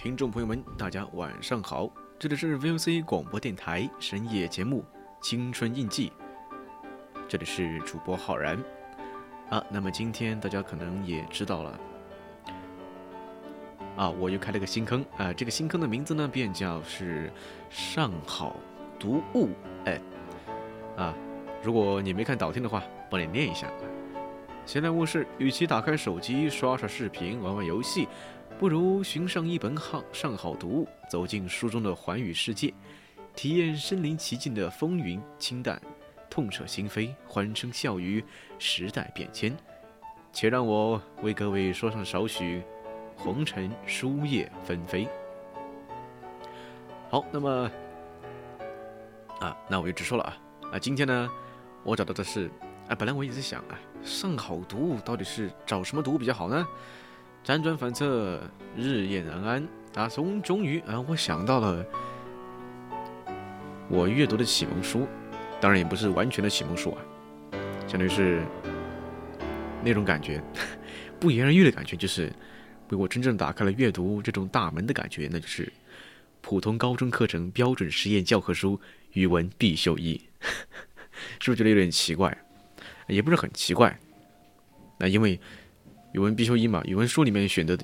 听众朋友们，大家晚上好，这里是 VOC 广播电台深夜节目《青春印记》，这里是主播浩然啊。那么今天大家可能也知道了啊，我又开了个新坑啊，这个新坑的名字呢便叫是上好读物哎啊，如果你没看导听的话，帮你念一下。闲来无事，与其打开手机刷刷视频、玩玩游戏，不如寻上一本好上好读物，走进书中的寰宇世界，体验身临其境的风云清淡，痛彻心扉，欢声笑语，时代变迁。且让我为各位说上少许红尘书页纷飞。好，那么啊，那我就直说了啊啊，今天呢，我找到的是。啊，本来我一直在想啊，上好读物到底是找什么读比较好呢？辗转反侧，日夜难安啊，终终于啊，我想到了我阅读的启蒙书，当然也不是完全的启蒙书啊，相当于是那种感觉，不言而喻的感觉，就是为我真正打开了阅读这种大门的感觉，那就是普通高中课程标准实验教科书语文必修一，是不是觉得有点奇怪？也不是很奇怪，那因为语文必修一嘛，语文书里面选的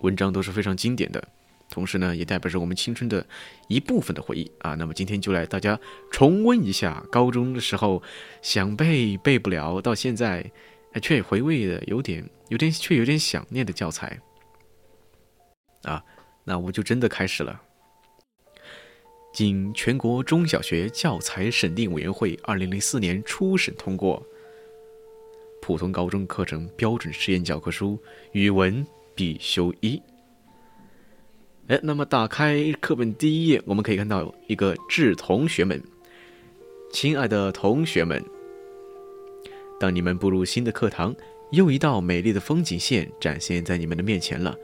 文章都是非常经典的，同时呢，也代表着我们青春的一部分的回忆啊。那么今天就来大家重温一下高中的时候想背背不了，到现在却回味的有点有点却有点想念的教材啊。那我就真的开始了。经全国中小学教材审定委员会二零零四年初审通过。普通高中课程标准实验教科书语文必修一。哎，那么打开课本第一页，我们可以看到一个致同学们：“亲爱的同学们，当你们步入新的课堂，又一道美丽的风景线展现在你们的面前了。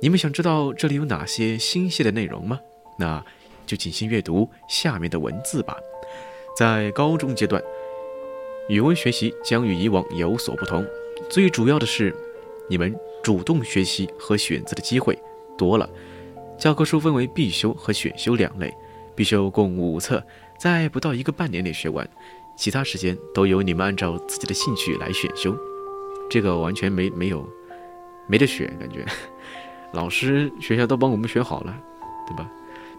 你们想知道这里有哪些新鲜的内容吗？那就请先阅读下面的文字吧。在高中阶段。”语文学习将与以往有所不同，最主要的是，你们主动学习和选择的机会多了。教科书分为必修和选修两类，必修共五册，在不到一个半年内学完，其他时间都由你们按照自己的兴趣来选修。这个完全没没有没得选，感觉老师学校都帮我们选好了，对吧？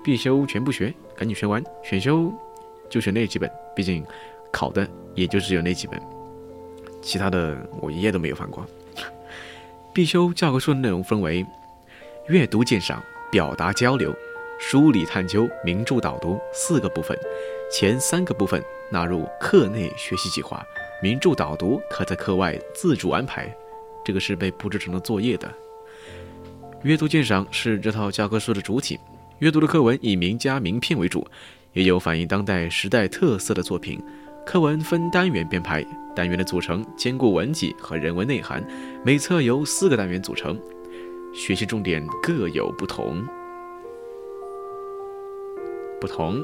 必修全部学，赶紧学完；选修就选那几本，毕竟考的也就只有那几本，其他的我一页都没有翻过。必修教科书的内容分为阅读鉴赏、表达交流、梳理探究、名著导读四个部分，前三个部分纳入课内学习计划，名著导读可在课外自主安排，这个是被布置成了作业的。阅读鉴赏是这套教科书的主体，阅读的课文以名家名篇为主，也有反映当代时代特色的作品。课文分单元编排，单元的组成兼顾文体和人文内涵。每册由四个单元组成，学习重点各有不同。不同，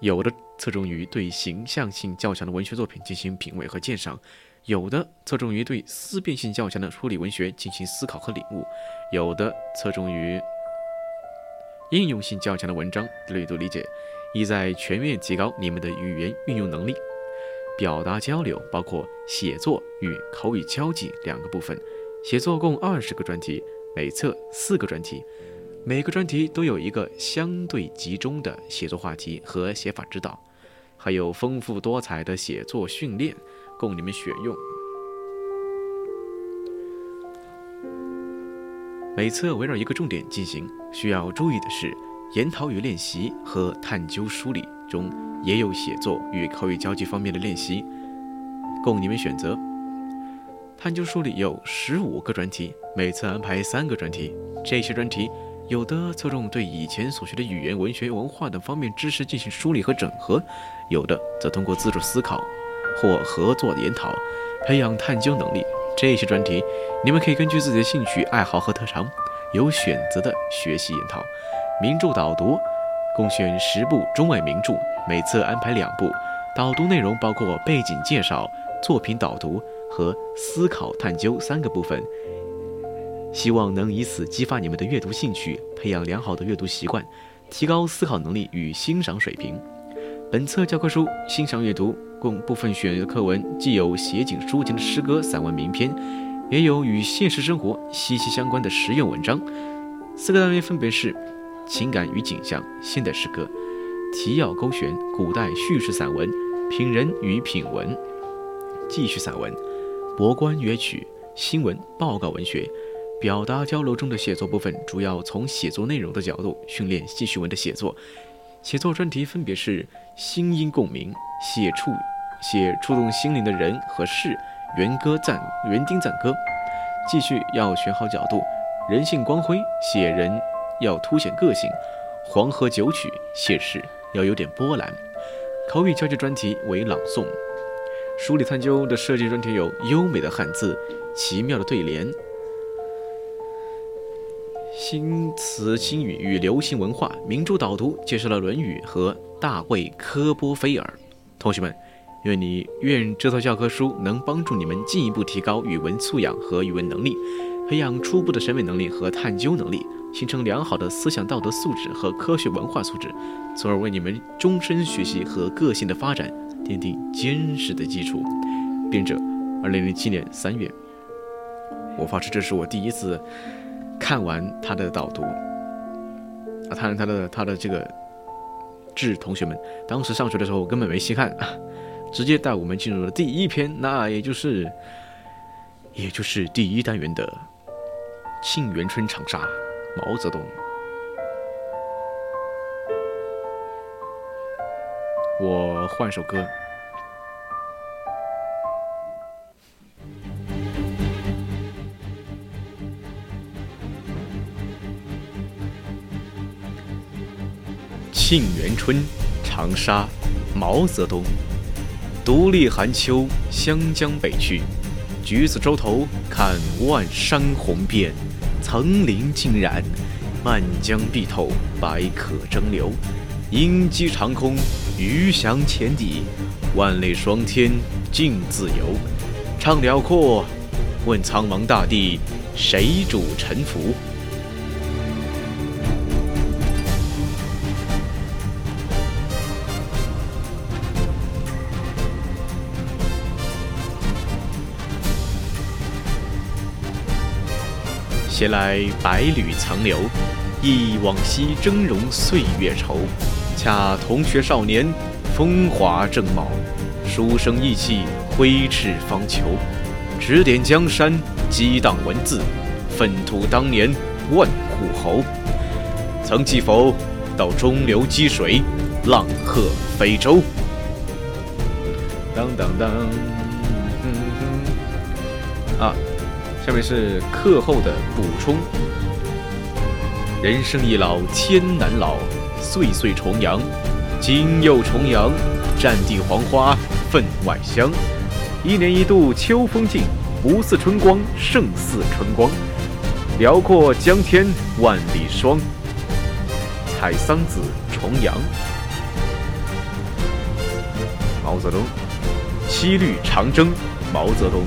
有的侧重于对形象性较强的文学作品进行品味和鉴赏，有的侧重于对思辨性较强的处理文学进行思考和领悟，有的侧重于应用性较强的文章阅读理解。意在全面提高你们的语言运用能力。表达交流包括写作与口语交际两个部分。写作共二十个专题，每册四个专题，每个专题都有一个相对集中的写作话题和写法指导，还有丰富多彩的写作训练供你们选用。每册围绕一个重点进行。需要注意的是。研讨与练习和探究梳理中也有写作与口语交际方面的练习，供你们选择。探究梳理有十五个专题，每次安排三个专题。这些专题有的侧重对以前所学的语言、文学、文化等方面知识进行梳理和整合，有的则通过自主思考或合作研讨培养探究能力。这些专题你们可以根据自己的兴趣爱好和特长，有选择的学习研讨。名著导读共选十部中外名著，每次安排两部。导读内容包括背景介绍、作品导读和思考探究三个部分，希望能以此激发你们的阅读兴趣，培养良好的阅读习惯，提高思考能力与欣赏水平。本册教科书欣赏阅读共部分选的课文，既有写景抒情的诗歌、散文、名篇，也有与现实生活息息相关的实用文章。四个单元分别是。情感与景象，现代诗歌，提要勾选，古代叙事散文，品人与品文，记叙散文，博观约曲，新闻报告文学，表达交流中的写作部分，主要从写作内容的角度训练记叙文的写作。写作专题分别是心音共鸣，写触写触动心灵的人和事，园歌赞园丁赞歌。记叙要选好角度，人性光辉，写人。要凸显个性，《黄河九曲》写事要有点波澜。口语交际专题为朗诵，梳理探究的设计专题有优美的汉字、奇妙的对联、新词新语与流行文化。名著导读介绍了《论语》和大卫·科波菲尔。同学们，愿你愿这套教科书能帮助你们进一步提高语文素养和语文能力，培养初步的审美能力和探究能力。形成良好的思想道德素质和科学文化素质，从而为你们终身学习和个性的发展奠定坚实的基础。编者，二零零七年三月。我发誓，这是我第一次看完他的导读。啊，他他的他的这个致同学们，当时上学的时候我根本没细看，直接带我们进入了第一篇，那也就是也就是第一单元的沁园春·长沙。毛泽东，我换首歌，《沁园春·长沙》，毛泽东。独立寒秋，湘江北去，橘子洲头看万山红遍。层林尽染，漫江碧透，百舸争流。鹰击长空，鱼翔浅底，万类霜天竞自由。怅寥廓，问苍茫大地，谁主沉浮？携来百缕层流，忆往昔峥嵘岁月稠。恰同学少年，风华正茂，书生意气，挥斥方遒。指点江山，激荡文字，粪土当年万户侯。曾记否？到中流击水，浪鹤飞舟。当当当，啊，下面是课后的补充。人生易老，千难老。岁岁重阳，今又重阳，战地黄花分外香。一年一度秋风劲，不似春光胜似春光。辽阔江天万里霜。采桑子重阳。毛泽东，西律长征。毛泽东，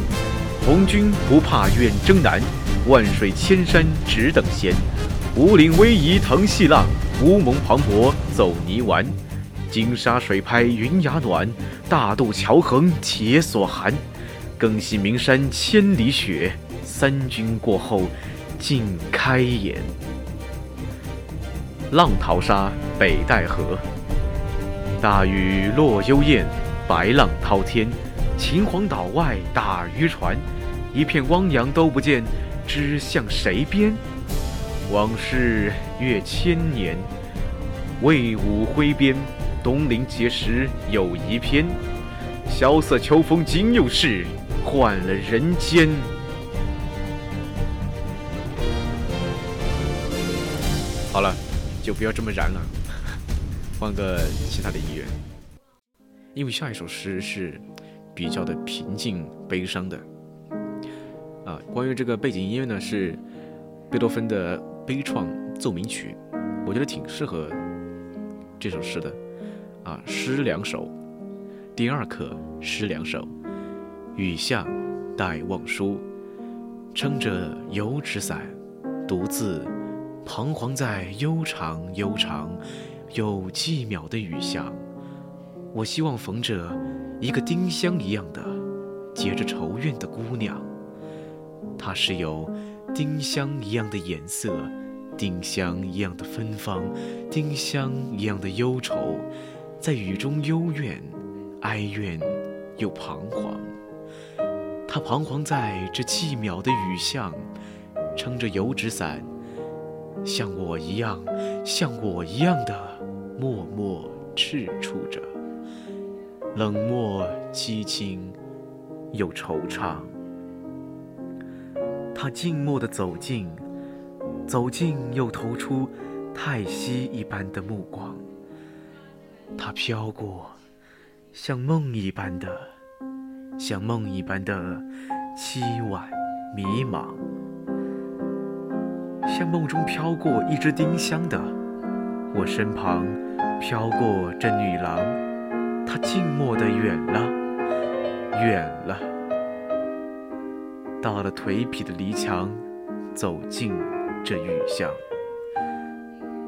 红军不怕远征难，万水千山只等闲。五岭逶迤腾细浪，乌蒙磅礴走泥丸。金沙水拍云崖暖，大渡桥横铁索寒。更系名山千里雪，三军过后尽开颜。浪淘沙北戴河，大雨落幽咽，白浪滔天。秦皇岛外打渔船，一片汪洋都不见，知向谁边？往事越千年，魏武挥鞭，东临碣石有遗篇。萧瑟秋风今又是，换了人间。好了，就不要这么燃了，换个其他的音乐。因为下一首诗是比较的平静悲伤的。啊，关于这个背景音乐呢，是贝多芬的。悲怆奏鸣曲，我觉得挺适合这首诗的啊。诗两首，第二课诗两首。雨下，待望舒，撑着油纸伞，独自彷徨在悠长悠长又寂渺的雨巷。我希望逢着一个丁香一样的结着愁怨的姑娘，她是有。丁香一样的颜色，丁香一样的芬芳，丁香一样的忧愁，在雨中幽怨、哀怨又彷徨。他彷徨在这寂渺的雨巷，撑着油纸伞，像我一样，像我一样的默默赤处着，冷漠、凄清又惆怅。他静默地走近，走近又投出叹息一般的目光。他飘过，像梦一般的，像梦一般的凄婉迷茫，像梦中飘过一只丁香的我身旁，飘过这女郎，他静默地远了，远了。到了颓圮的篱墙，走进这雨巷，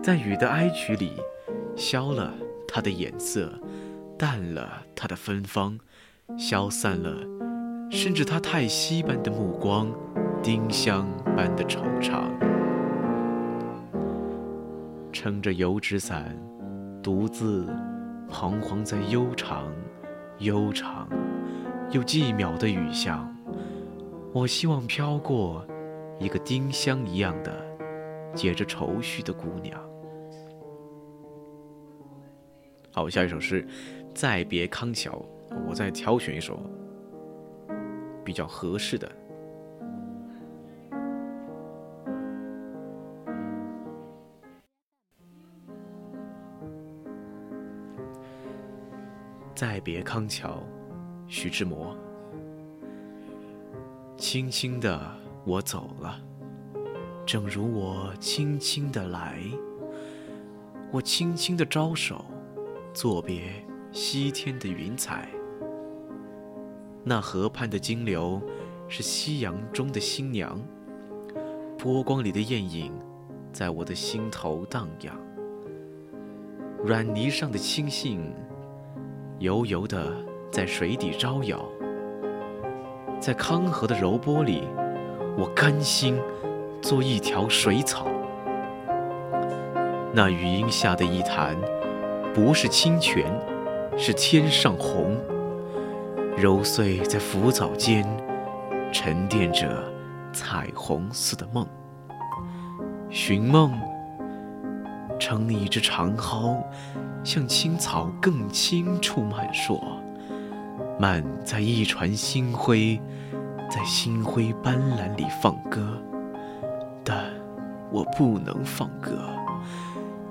在雨的哀曲里，消了它的颜色，淡了它的芬芳，消散了，甚至他叹息般的目光，丁香般的惆怅。撑着油纸伞，独自彷徨在悠长、悠长又寂渺的雨巷。我希望飘过一个丁香一样的结着愁绪的姑娘。好，下一首诗《再别康桥》，我再挑选一首比较合适的。《再别康桥》，徐志摩。轻轻的，我走了，正如我轻轻的来。我轻轻的招手，作别西天的云彩。那河畔的金柳，是夕阳中的新娘。波光里的艳影，在我的心头荡漾。软泥上的青荇，油油的在水底招摇。在康河的柔波里，我甘心做一条水草。那余荫下的一潭，不是清泉，是天上虹。揉碎在浮藻间，沉淀着彩虹似的梦。寻梦，撑一只长蒿，向青草更青处漫溯，满载一船星辉，在星辉斑斓里放歌。但我不能放歌。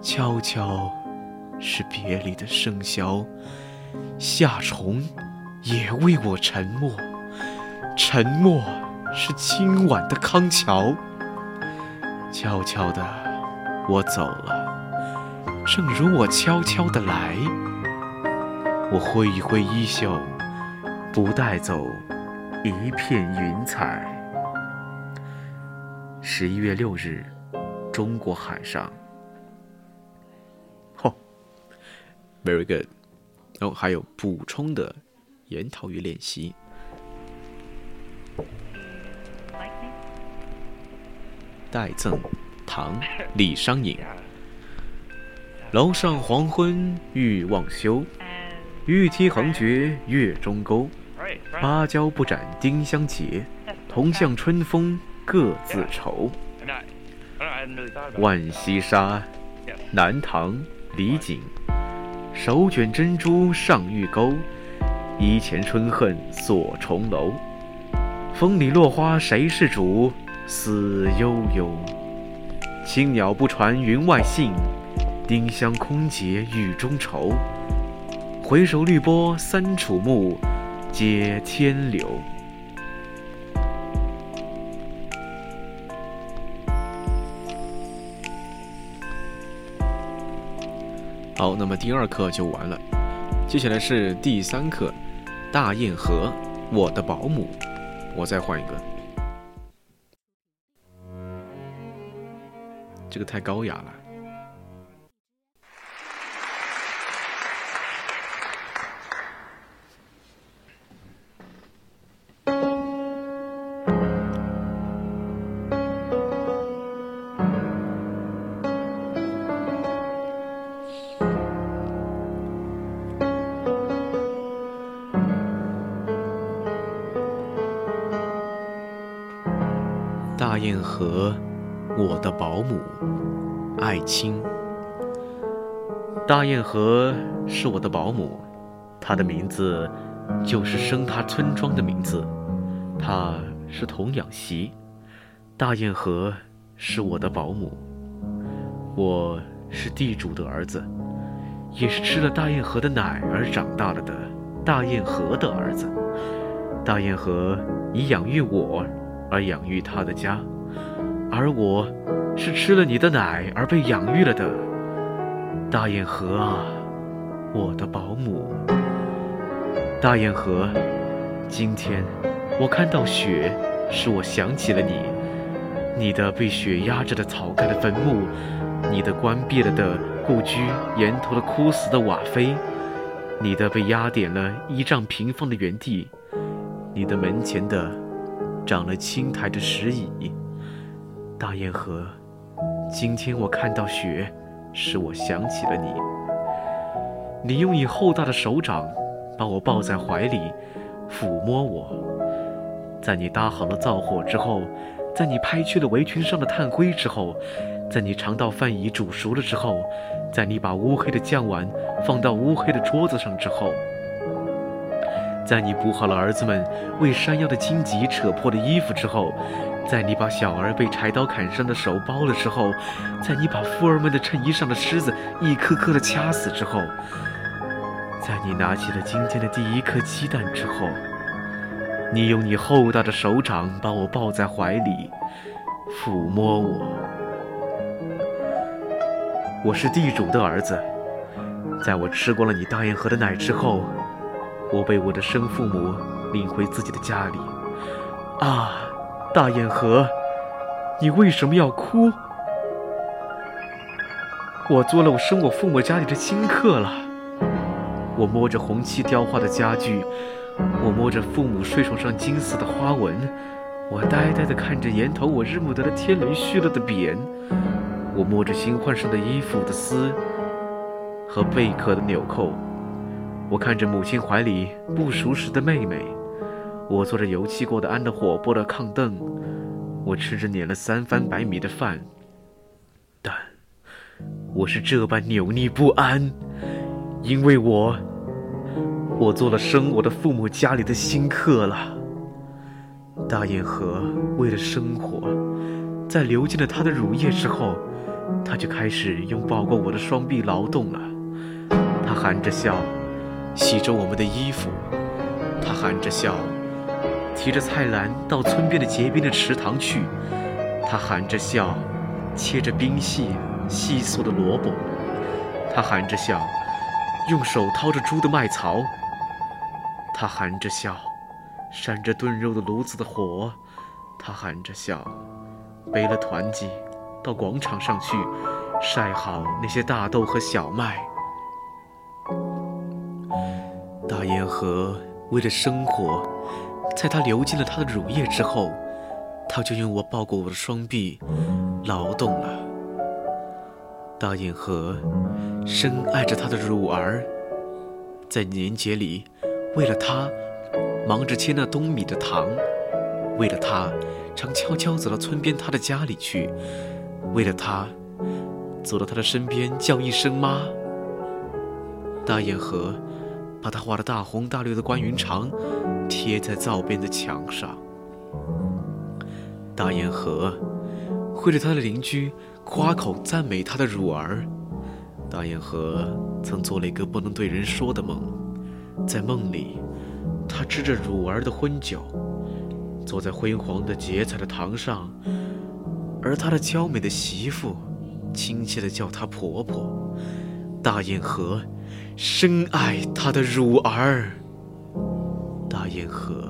悄悄，是别离的笙箫；夏虫，也为我沉默。沉默，是今晚的康桥。悄悄的，我走了，正如我悄悄的来。我挥一挥衣袖，不带走一片云彩。十一月六日，中国海上。Very good，然后还有补充的研讨与练习。代赠，唐，李商隐。楼上黄昏欲望休，玉梯横绝月中钩。芭蕉不展丁香结，同向春风各自愁。浣溪沙，南唐，李璟。手卷珍珠上玉钩，衣前春恨锁重楼。风里落花谁是主？思悠悠。青鸟不传云外信，丁香空结雨中愁。回首绿波三楚暮，接天流。好，那么第二课就完了，接下来是第三课，《大堰河》，我的保姆，我再换一个，这个太高雅了。河是我的保姆，她的名字就是生她村庄的名字。她是童养媳。大堰河是我的保姆，我是地主的儿子，也是吃了大堰河的奶而长大了的大堰河的儿子。大堰河以养育我。而养育他的家，而我是吃了你的奶而被养育了的。大堰河啊，我的保姆。大堰河，今天我看到雪，使我想起了你。你的被雪压着的草盖的坟墓，你的关闭了的故居檐头的枯死的瓦扉，你的被压扁了一丈平方的园地，你的门前的。长了青苔的石椅，大堰河，今天我看到雪，使我想起了你。你用你厚大的手掌把我抱在怀里，抚摸我。在你搭好了灶火之后，在你拍去了围裙上的炭灰之后，在你尝到饭已煮熟了之后，在你把乌黑的酱碗放到乌黑的桌子上之后。在你补好了儿子们为山腰的荆棘扯破的衣服之后，在你把小儿被柴刀砍伤的手包了之后，在你把富儿们的衬衣上的虱子一颗颗的掐死之后，在你拿起了今天的第一颗鸡蛋之后，你用你厚大的手掌把我抱在怀里，抚摸我。我是地主的儿子，在我吃光了你大堰河的奶之后。我被我的生父母领回自己的家里，啊，大堰河，你为什么要哭？我做了我生我父母家里的新客了。我摸着红漆雕花的家具，我摸着父母睡床上金丝的花纹，我呆呆地看着檐头我日暮得的天雷虚了的匾，我摸着新换上的衣服的丝和贝壳的纽扣，我看着母亲怀里不熟识的妹妹，我坐着油漆过的安的火锅的炕凳，我吃着碾了三番白米的饭，但我是这般扭捏不安，因为我，我做了生我的父母家里的新客了。大堰河为了生活，在流尽了他的乳液之后。他就开始拥抱过我的双臂劳动了，他含着笑，洗着我们的衣服，他含着笑，提着菜篮到村边的结冰的池塘去，他含着笑，切着冰细细碎的萝卜，他含着笑，用手掏着猪的麦槽，他含着笑，扇着炖肉的炉子的火，他含着笑，背了团鸡。到广场上去晒好那些大豆和小麦。大堰河为了生活，在它流尽了他的乳液之后，他就用我抱过我的双臂，劳动了。大堰河深爱着他的乳儿，在年节里，为了他，忙着切那冬米的糖；为了他，常悄悄走到村边他的家里去。为了他，走到他的身边叫一声妈。大堰河把他画的大红大绿的关云长贴在灶边的墙上。大堰河会着他的邻居夸口赞美他的乳儿。大堰河曾做了一个不能对人说的梦，在梦里，他吃着乳儿的荤酒，坐在辉煌的结彩的堂上。而他的娇美的媳妇，亲切地叫她婆婆。大堰河深爱她的乳儿。大堰河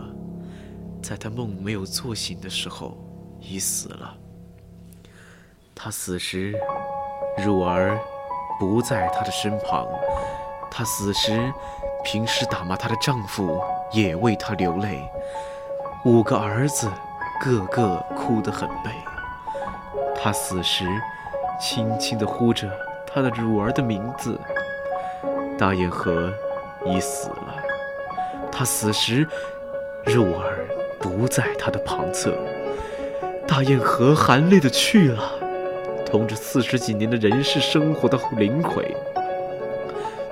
在他梦没有做醒的时候已死了。他死时，乳儿不在他的身旁。他死时，平时打骂他的丈夫也为他流泪。五个儿子，个个哭得很悲。他死时，轻轻地呼着他的乳儿的名字。大堰河已死了。他死时，乳儿不在他的旁侧。大堰河含泪的去了，同着四十几年的人世生活的灵魂，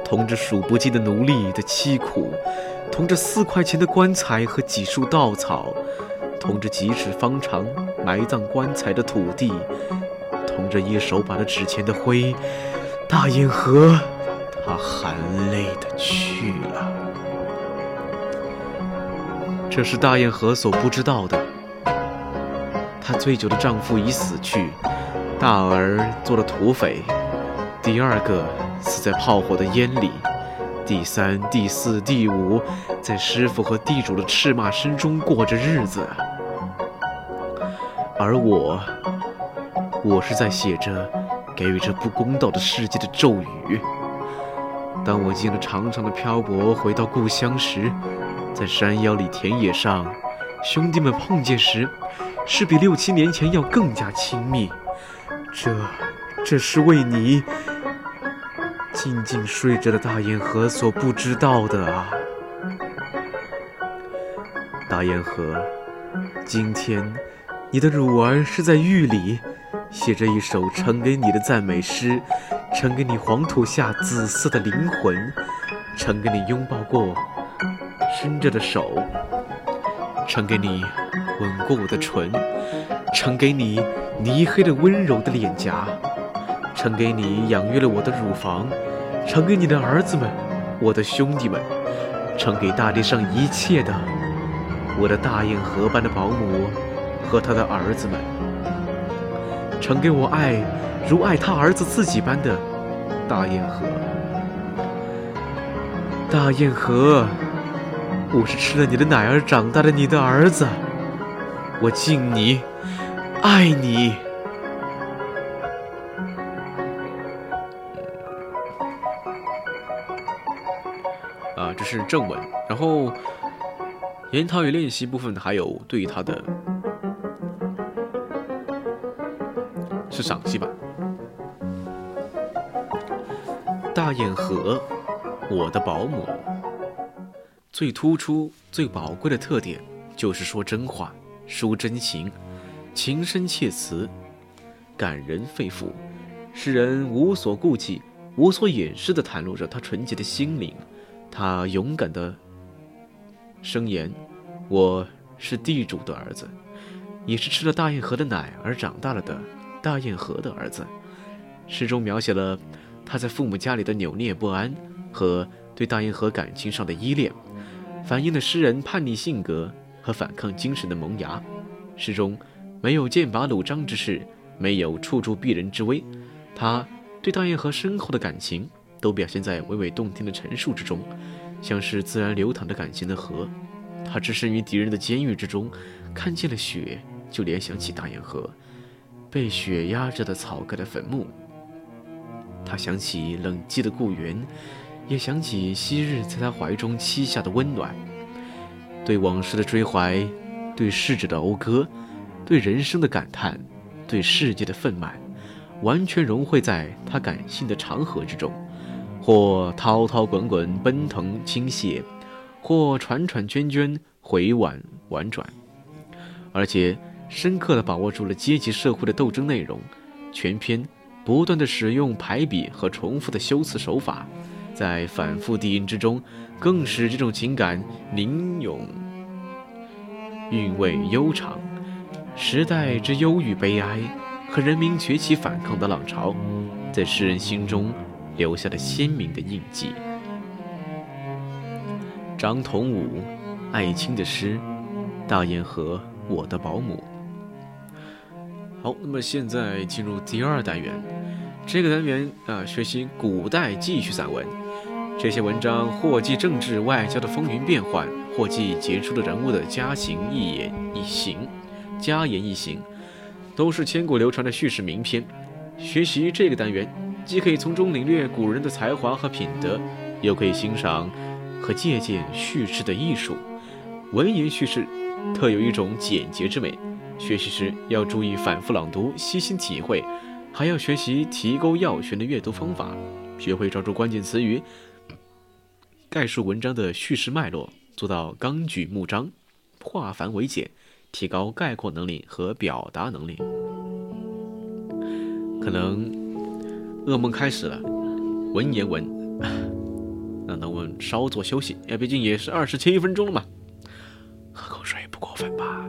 同着数不尽的奴隶的凄苦，同着四块钱的棺材和几束稻草。同着几尺方长埋葬棺材的土地，同着一手把的纸钱的灰，大堰河，他含泪的去了。这是大堰河所不知道的。她醉酒的丈夫已死去，大儿做了土匪，第二个死在炮火的烟里，第三、第四、第五，在师傅和地主的斥骂声中过着日子。而我，我是在写着给予这不公道的世界的咒语。当我经了长长的漂泊回到故乡时，在山腰里田野上，兄弟们碰见时，是比六七年前要更加亲密。这，这是为你静静睡着的大堰河所不知道的啊，大堰河，今天。你的乳儿是在狱里，写着一首呈给你的赞美诗，呈给你黄土下紫色的灵魂，呈给你拥抱过伸着的手，呈给你吻过我的唇，呈给你泥黑的温柔的脸颊，呈给你养育了我的乳房，呈给你的儿子们，我的兄弟们，呈给大地上一切的，我的大堰河般的保姆。和他的儿子们，呈给我爱如爱他儿子自己般的大堰河。大堰河，我是吃了你的奶儿长大的你的儿子，我敬你，爱你。啊，这是正文，然后研讨与练习部分还有对于他的。是赏析吧，大堰河，我的保姆。最突出、最宝贵的特点就是说真话，说真情，情深切词，感人肺腑，使人无所顾忌、无所掩饰地袒露着他纯洁的心灵。他勇敢地声言：“我是地主的儿子，也是吃了大堰河的奶而长大了的大堰河的儿子。”诗中描写了。他在父母家里的扭捏不安和对大堰河感情上的依恋，反映了诗人叛逆性格和反抗精神的萌芽。诗中没有剑拔弩张之势，没有处处避人之危，他对大堰河深厚的感情都表现在娓娓动听的陈述之中，像是自然流淌着感情的河。他置身于敌人的监狱之中，看见了雪，就联想起大堰河，被雪压着的草盖的坟墓。他想起冷寂的故园，也想起昔日在他怀中栖下的温暖。对往事的追怀，对逝者的讴歌，对人生的感叹，对世界的愤懑，完全融汇在他感性的长河之中，或滔滔滚滚奔腾倾泻，或喘喘涓涓回婉婉转，而且深刻地把握住了阶级社会的斗争内容。全篇。不断的使用排比和重复的修辞手法，在反复低音之中，更使这种情感凝涌、韵味悠长。时代之忧郁悲哀和人民崛起反抗的浪潮，在诗人心中留下了鲜明的印记。张同武，艾青的诗，《大堰河，我的保姆》。好，那么现在进入第二单元，这个单元啊，学习古代记叙散文。这些文章或记政治外交的风云变幻，或记杰出的人物的家行一言一行，家言一行，都是千古流传的叙事名篇。学习这个单元，既可以从中领略古人的才华和品德，又可以欣赏和借鉴叙事的艺术。文言叙事特有一种简洁之美。学习时要注意反复朗读、细心体会，还要学习提钩要悬的阅读方法，学会抓住关键词语，概述文章的叙事脉络，做到纲举目张，化繁为简，提高概括能力和表达能力。可能噩梦开始了，文言文，那那我们稍作休息，哎，毕竟也是二十七分钟了嘛，喝口水不过分吧。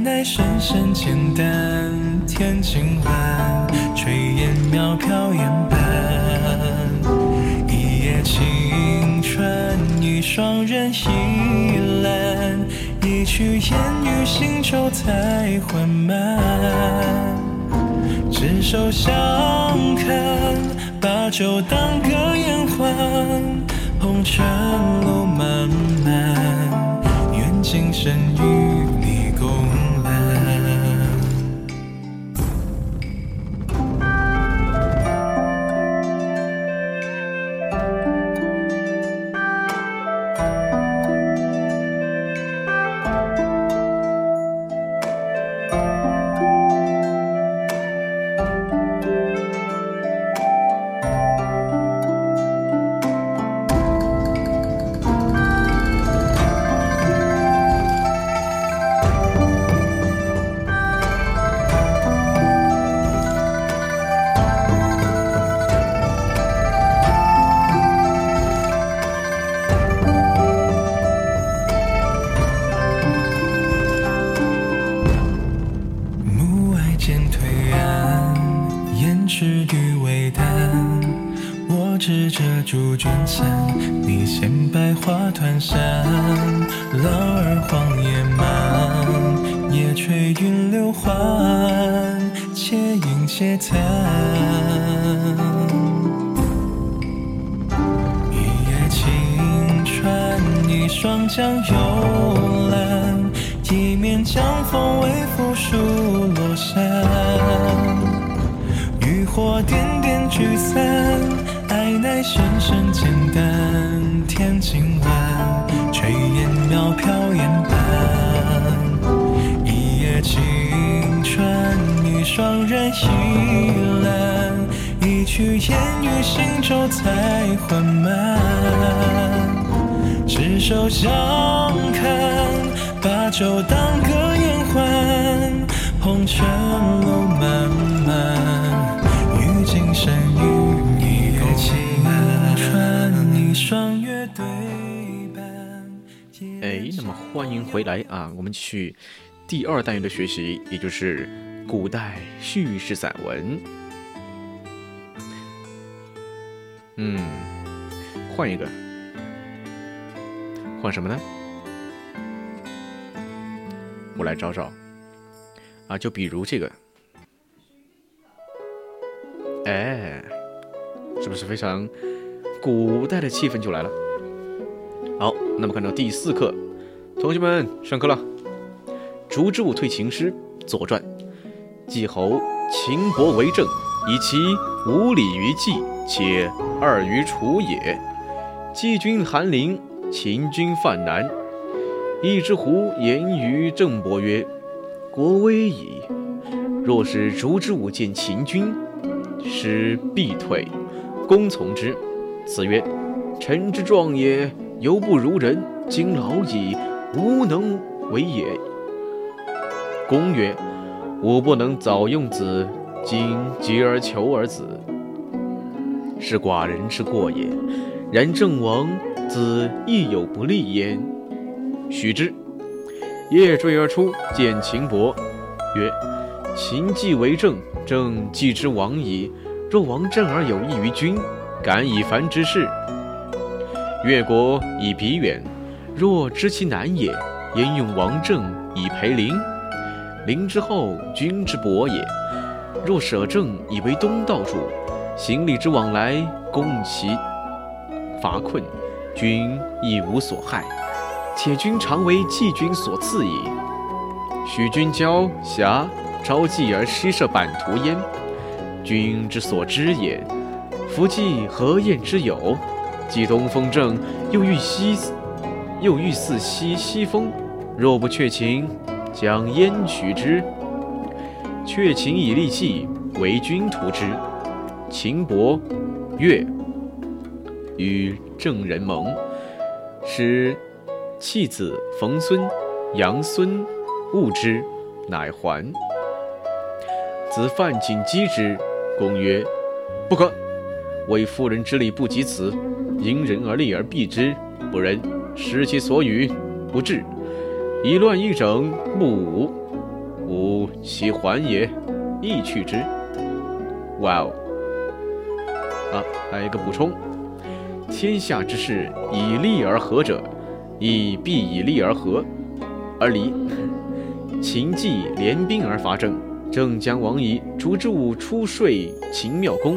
乃深深浅淡。天尽晚，炊烟袅飘烟斑。一夜清川，一双人倚栏，一曲烟雨行舟太缓慢。执手相看，把酒当歌言欢，红尘路漫满，夜吹云流缓，且吟且叹。一叶轻船，一双桨悠懒，一面江风微拂疏罗衫。渔火点点聚散，爱乃深深简单。天尽晚，炊烟渺飘烟斑。双人倚栏。一曲烟雨行舟才缓慢。执手相看，把酒当歌言欢。红尘路漫漫。今生与你共穿一双月对半。哎，那么欢迎回来啊！我们去第二单元的学习，也就是古代叙事散文。嗯，换一个，换什么呢？我来找找啊，就比如这个。哎，是不是非常古代的气氛就来了？好，那么看到第四课，同学们上课了。烛之武退秦师，《左传》。季侯秦伯为政，以其无礼于季，且二于楚也。季军韩陵，秦军犯南。一之狐言于郑伯曰：“国危矣！若使烛之武见秦军。”师必退，公从之。子曰：“臣之壮也，犹不如人。今老矣，无能为也。”公曰：“吾不能早用子，今急而求而子，是寡人之过也。然郑王子亦有不利焉。”许之。夜坠而出，见秦伯，曰：“秦既为政。”政既之亡矣。若王政而有益于君，敢以凡之事。越国以彼远，若知其难也，焉用王政以培陵？陵之后，君之薄也。若舍政以为东道主，行李之往来，攻其乏困，君亦无所害。且君常为季君所赐矣。许君交侠。朝祭而施设版图焉，君之所知也。夫祭何晏之有？既东风正，又遇西，又遇似西西风。若不却秦，将焉取之？却秦以利计，为君图之。秦伯、越与郑人盟，使弃子冯孙、杨孙误之，乃还。子范进击之，公曰：“不可！为妇人之礼不及此，因人而立而避之，不仁。失其所与，不智。以乱一整，不武。吾其还也，亦去之。”哇哦！啊，还有一个补充：天下之事，以利而和者，亦必以利而和。而离。秦既联兵而伐郑。郑将亡矣。烛之武出说秦妙公，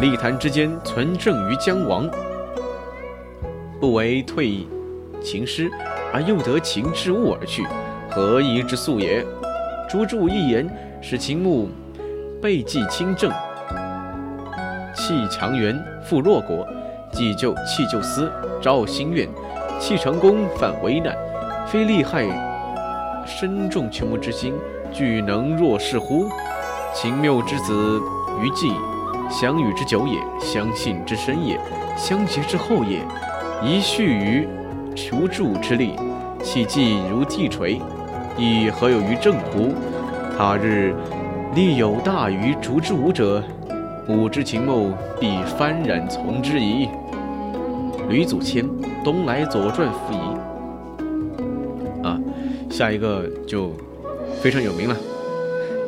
立坛之间存郑于将亡，不为退秦师，而又得秦之物而去，何宜之素也？烛之武一言，使秦穆背弃亲郑，弃强援，复弱国，既救弃旧思，招心怨，弃成功，反危难，非利害深重群目之心。俱能若是乎？秦谬之子于季，相与之久也，相信之深也，相结之厚也。宜恤于求助之力，其计如地锤，亦何有于正乎？他日力有大于烛之武者，吾之秦谋必幡然从之矣。吕祖谦《东来左传》附仪。啊，下一个就。非常有名了，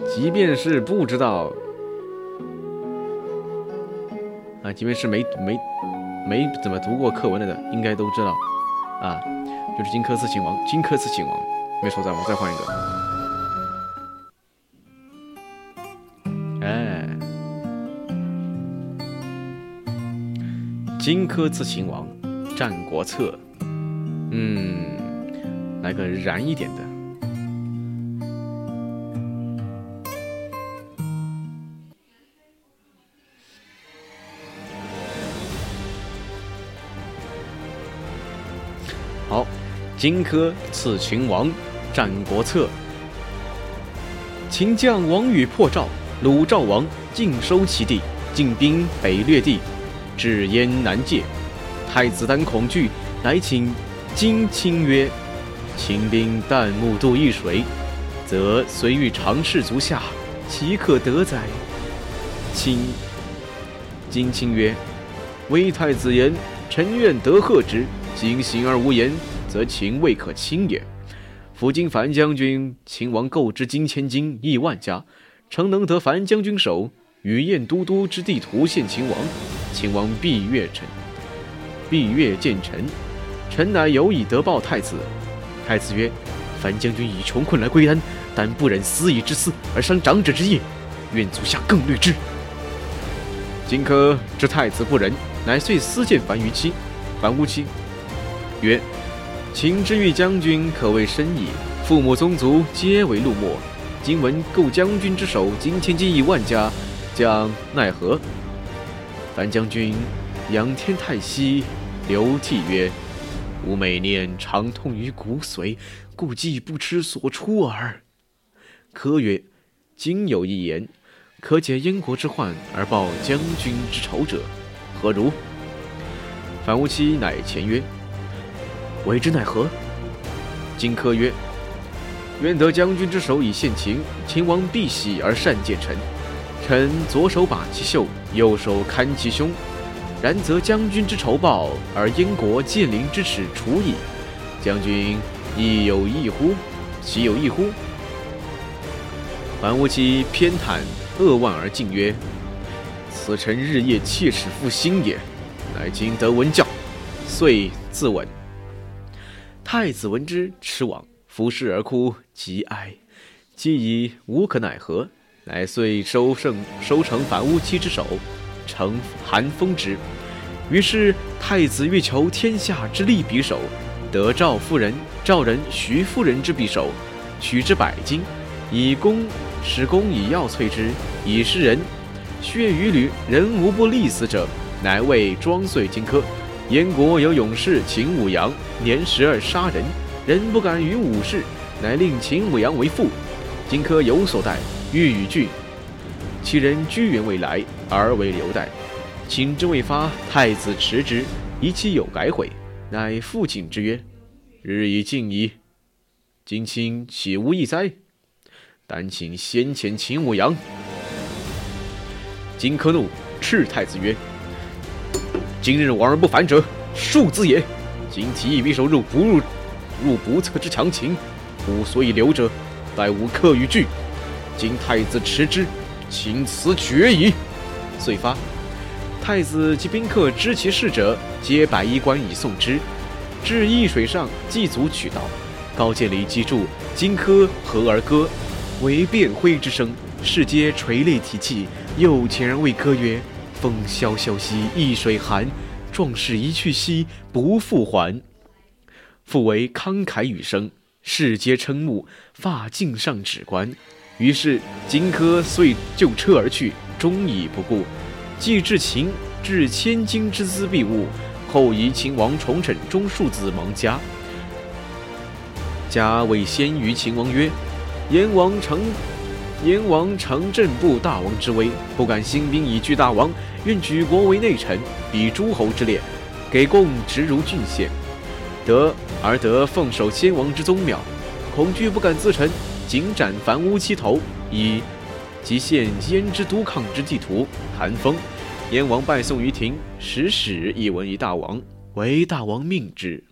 即便是不知道啊，即便是没没没怎么读过课文的的，应该都知道啊，就是荆轲刺秦王。荆轲刺秦王，没错，再我再换一个。哎，荆轲刺秦王，《战国策》。嗯，来个燃一点的。荆轲刺秦王，《战国策》。秦将王宇破赵，鲁赵王尽收其地，进兵北略地，至燕南界。太子丹恐惧，乃请荆卿曰：“秦兵旦暮渡易水，则虽欲长士足下，岂可得哉？”卿荆卿曰：“微太子言，臣愿得贺之。”今行而无言，则秦未可轻也。夫今樊将军，秦王购之金千金，亿万家，诚能得樊将军手，与燕都督之地图献秦王，秦王必悦臣，必悦见臣。臣乃有以得报太子。太子曰：“樊将军以穷困来归安，但不忍私以之私而伤长者之业，愿足下更虑之。”荆轲知太子不仁，乃遂私见樊於期，樊於期。曰：秦之欲将军，可谓深矣。父母宗族皆为陆墨，今闻购将军之手，金千金亿万家，将奈何？樊将军仰天叹息，流涕曰：“吾每念长痛于骨髓，故既不知所出耳。”柯曰：“今有一言，可解燕国之患而报将军之仇者，何如？”樊於期乃前曰。为之奈何？荆轲曰：“愿得将军之手以献秦，秦王必喜而善见臣。臣左手把其袖，右手看其胸，然则将军之仇报，而燕国建陵之耻除矣。将军亦有异乎？岂有异乎？”樊於期偏袒，扼腕而进曰：“此臣日夜切齿负心也，乃今得闻教，遂自刎。”太子闻之，痴往，伏尸而哭，极哀。既已无可奈何，乃遂收胜收成樊乌期之首，成韩封之。于是太子欲求天下之利匕首，得赵夫人、赵人、徐夫人之匕首，取之百斤，以弓使弓以药淬之，以示人。血与履，人无不利死者，乃谓庄遂荆轲。燕国有勇士秦舞阳，年十二杀人，人不敢与武士，乃令秦舞阳为父。荆轲有所待，欲与拒，其人居原未来，而为留待。请之未发，太子持之，疑其有改悔，乃父请之曰：“日已近矣，今卿岂无异哉？但请先遣秦舞阳。”荆轲怒，斥太子曰。今日往而不返者，庶子也。今提议匕首入不入，入不测之强秦，吾所以留者，待吾克与拒。今太子持之，请辞决矣。遂发。太子及宾客知其事者，皆摆衣冠以送之。至易水上，祭祖取道。高渐离击筑，荆轲和而歌，为辩徽之声。士皆垂泪涕泣，又前人谓歌曰。风萧萧兮易水寒，壮士一去兮不复还。复为慷慨语声，世皆瞠目，发尽上指关。于是荆轲遂就车而去，终已不顾。既至秦，置千金之资币物，后移秦王重臣中庶子蒙嘉。嘉谓先于秦王曰：“燕王成。”燕王常镇部大王之威，不敢兴兵以拒大王，愿举国为内臣，比诸侯之列，给贡直如郡县，得而得奉守先王之宗庙，恐惧不敢自陈，仅斩樊於期头，以即献燕之都抗之地图，韩封。燕王拜宋于庭，使使一闻于大王，为大王命之。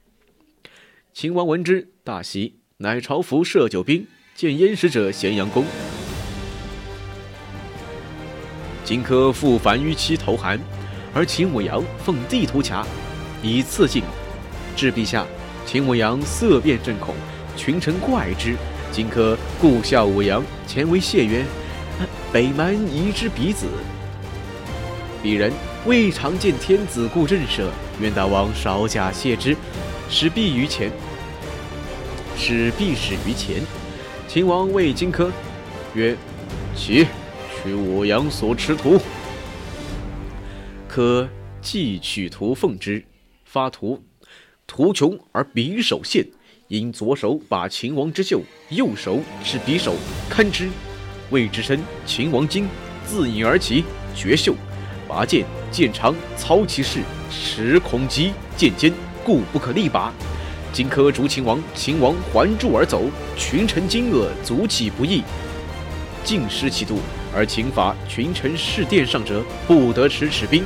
秦王闻之，大喜，乃朝服设酒宾，见燕使者咸阳宫。荆轲复樊於期投韩，而秦舞阳奉地图卡，以刺进，至陛下。秦舞阳色变震恐，群臣怪之。荆轲故笑舞阳，前为谢曰：“北蛮夷之彼子。”鄙人未尝见天子故震慑，愿大王少假谢之，使必于前。使必使于前。秦王谓荆轲曰：“起，取我阳所持图。”可既取图奉之，发图，图穷而匕首现，因左手把秦王之袖，右手持匕首看之，谓之身秦王惊，自引而起，绝袖。拔剑，剑长，操其势，持恐击剑尖，故不可力拔。荆轲逐秦王，秦王还柱而走，群臣惊愕，足起不义，尽失其度。而秦法群臣侍殿上者，不得持尺兵；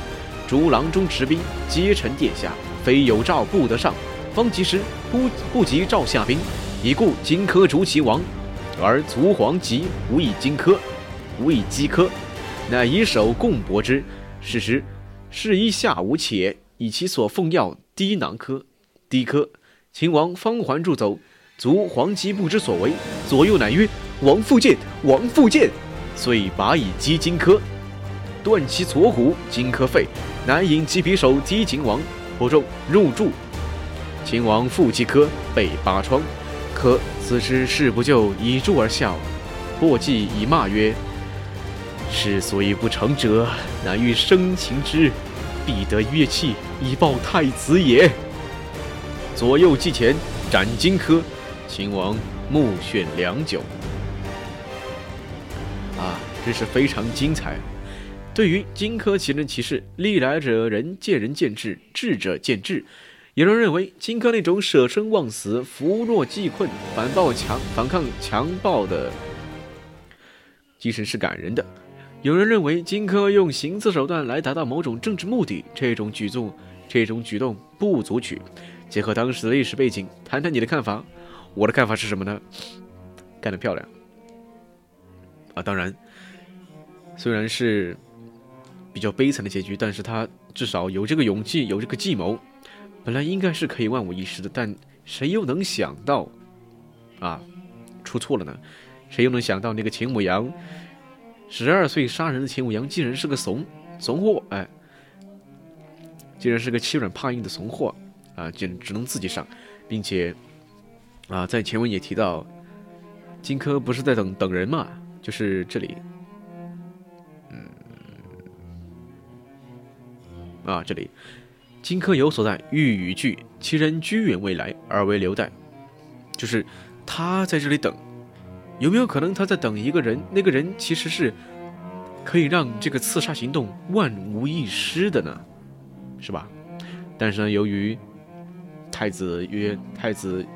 逐郎中持兵，皆臣殿下，非有诏不得上。方及时，不不及诏下兵，已故荆轲逐其王，而卒黄及无以荆轲，无以击轲，乃以手共搏之。是时，是以下无且，以其所奉药低囊轲，低轲。秦王方还住走，卒黄吉不知所为，左右乃曰：“王复见，王复见。”遂拔以击荆轲，断其左骨。荆轲废，乃引其匕首击秦王，不中，入柱。秦王复击轲，被八疮。轲此时事不救，以柱而笑。破计以骂曰。是所以不成者，乃欲生擒之，必得乐器以报太子也。左右计前，斩荆轲，秦王目眩良久。真是非常精彩。对于荆轲奇人奇事，历来者人见仁见智，智者见智。有人认为荆轲那种舍生忘死、扶弱济困、反暴强、反抗强暴的精神是感人的。有人认为荆轲用行刺手段来达到某种政治目的，这种举动，这种举动不足取。结合当时的历史背景，谈谈你的看法。我的看法是什么呢？干得漂亮！啊，当然，虽然是比较悲惨的结局，但是他至少有这个勇气，有这个计谋。本来应该是可以万无一失的，但谁又能想到，啊，出错了呢？谁又能想到那个秦舞阳？十二岁杀人的秦舞阳竟然是个怂怂货，哎，竟然是个欺软怕硬的怂货啊！竟只能自己上，并且啊，在前文也提到，荆轲不是在等等人嘛？就是这里，啊，这里，荆轲有所在，欲与俱，其人居远未来，而为留待，就是他在这里等。有没有可能他在等一个人？那个人其实是可以让这个刺杀行动万无一失的呢，是吧？但是呢，由于太子曰：“太子，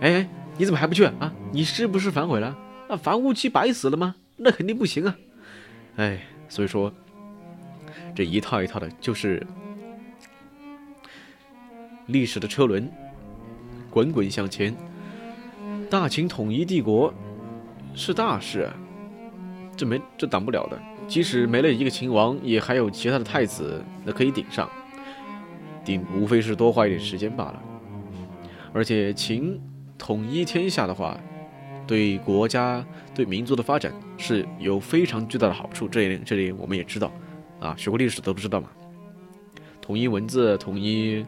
哎，你怎么还不去啊？你是不是反悔了？那樊无期白死了吗？那肯定不行啊！哎，所以说这一套一套的，就是历史的车轮滚滚向前。”大秦统一帝国是大事，这没这挡不了的。即使没了一个秦王，也还有其他的太子那可以顶上，顶无非是多花一点时间罢了。而且秦统一天下的话，对国家对民族的发展是有非常巨大的好处。这一点这里我们也知道，啊，学过历史都不知道嘛。统一文字，统一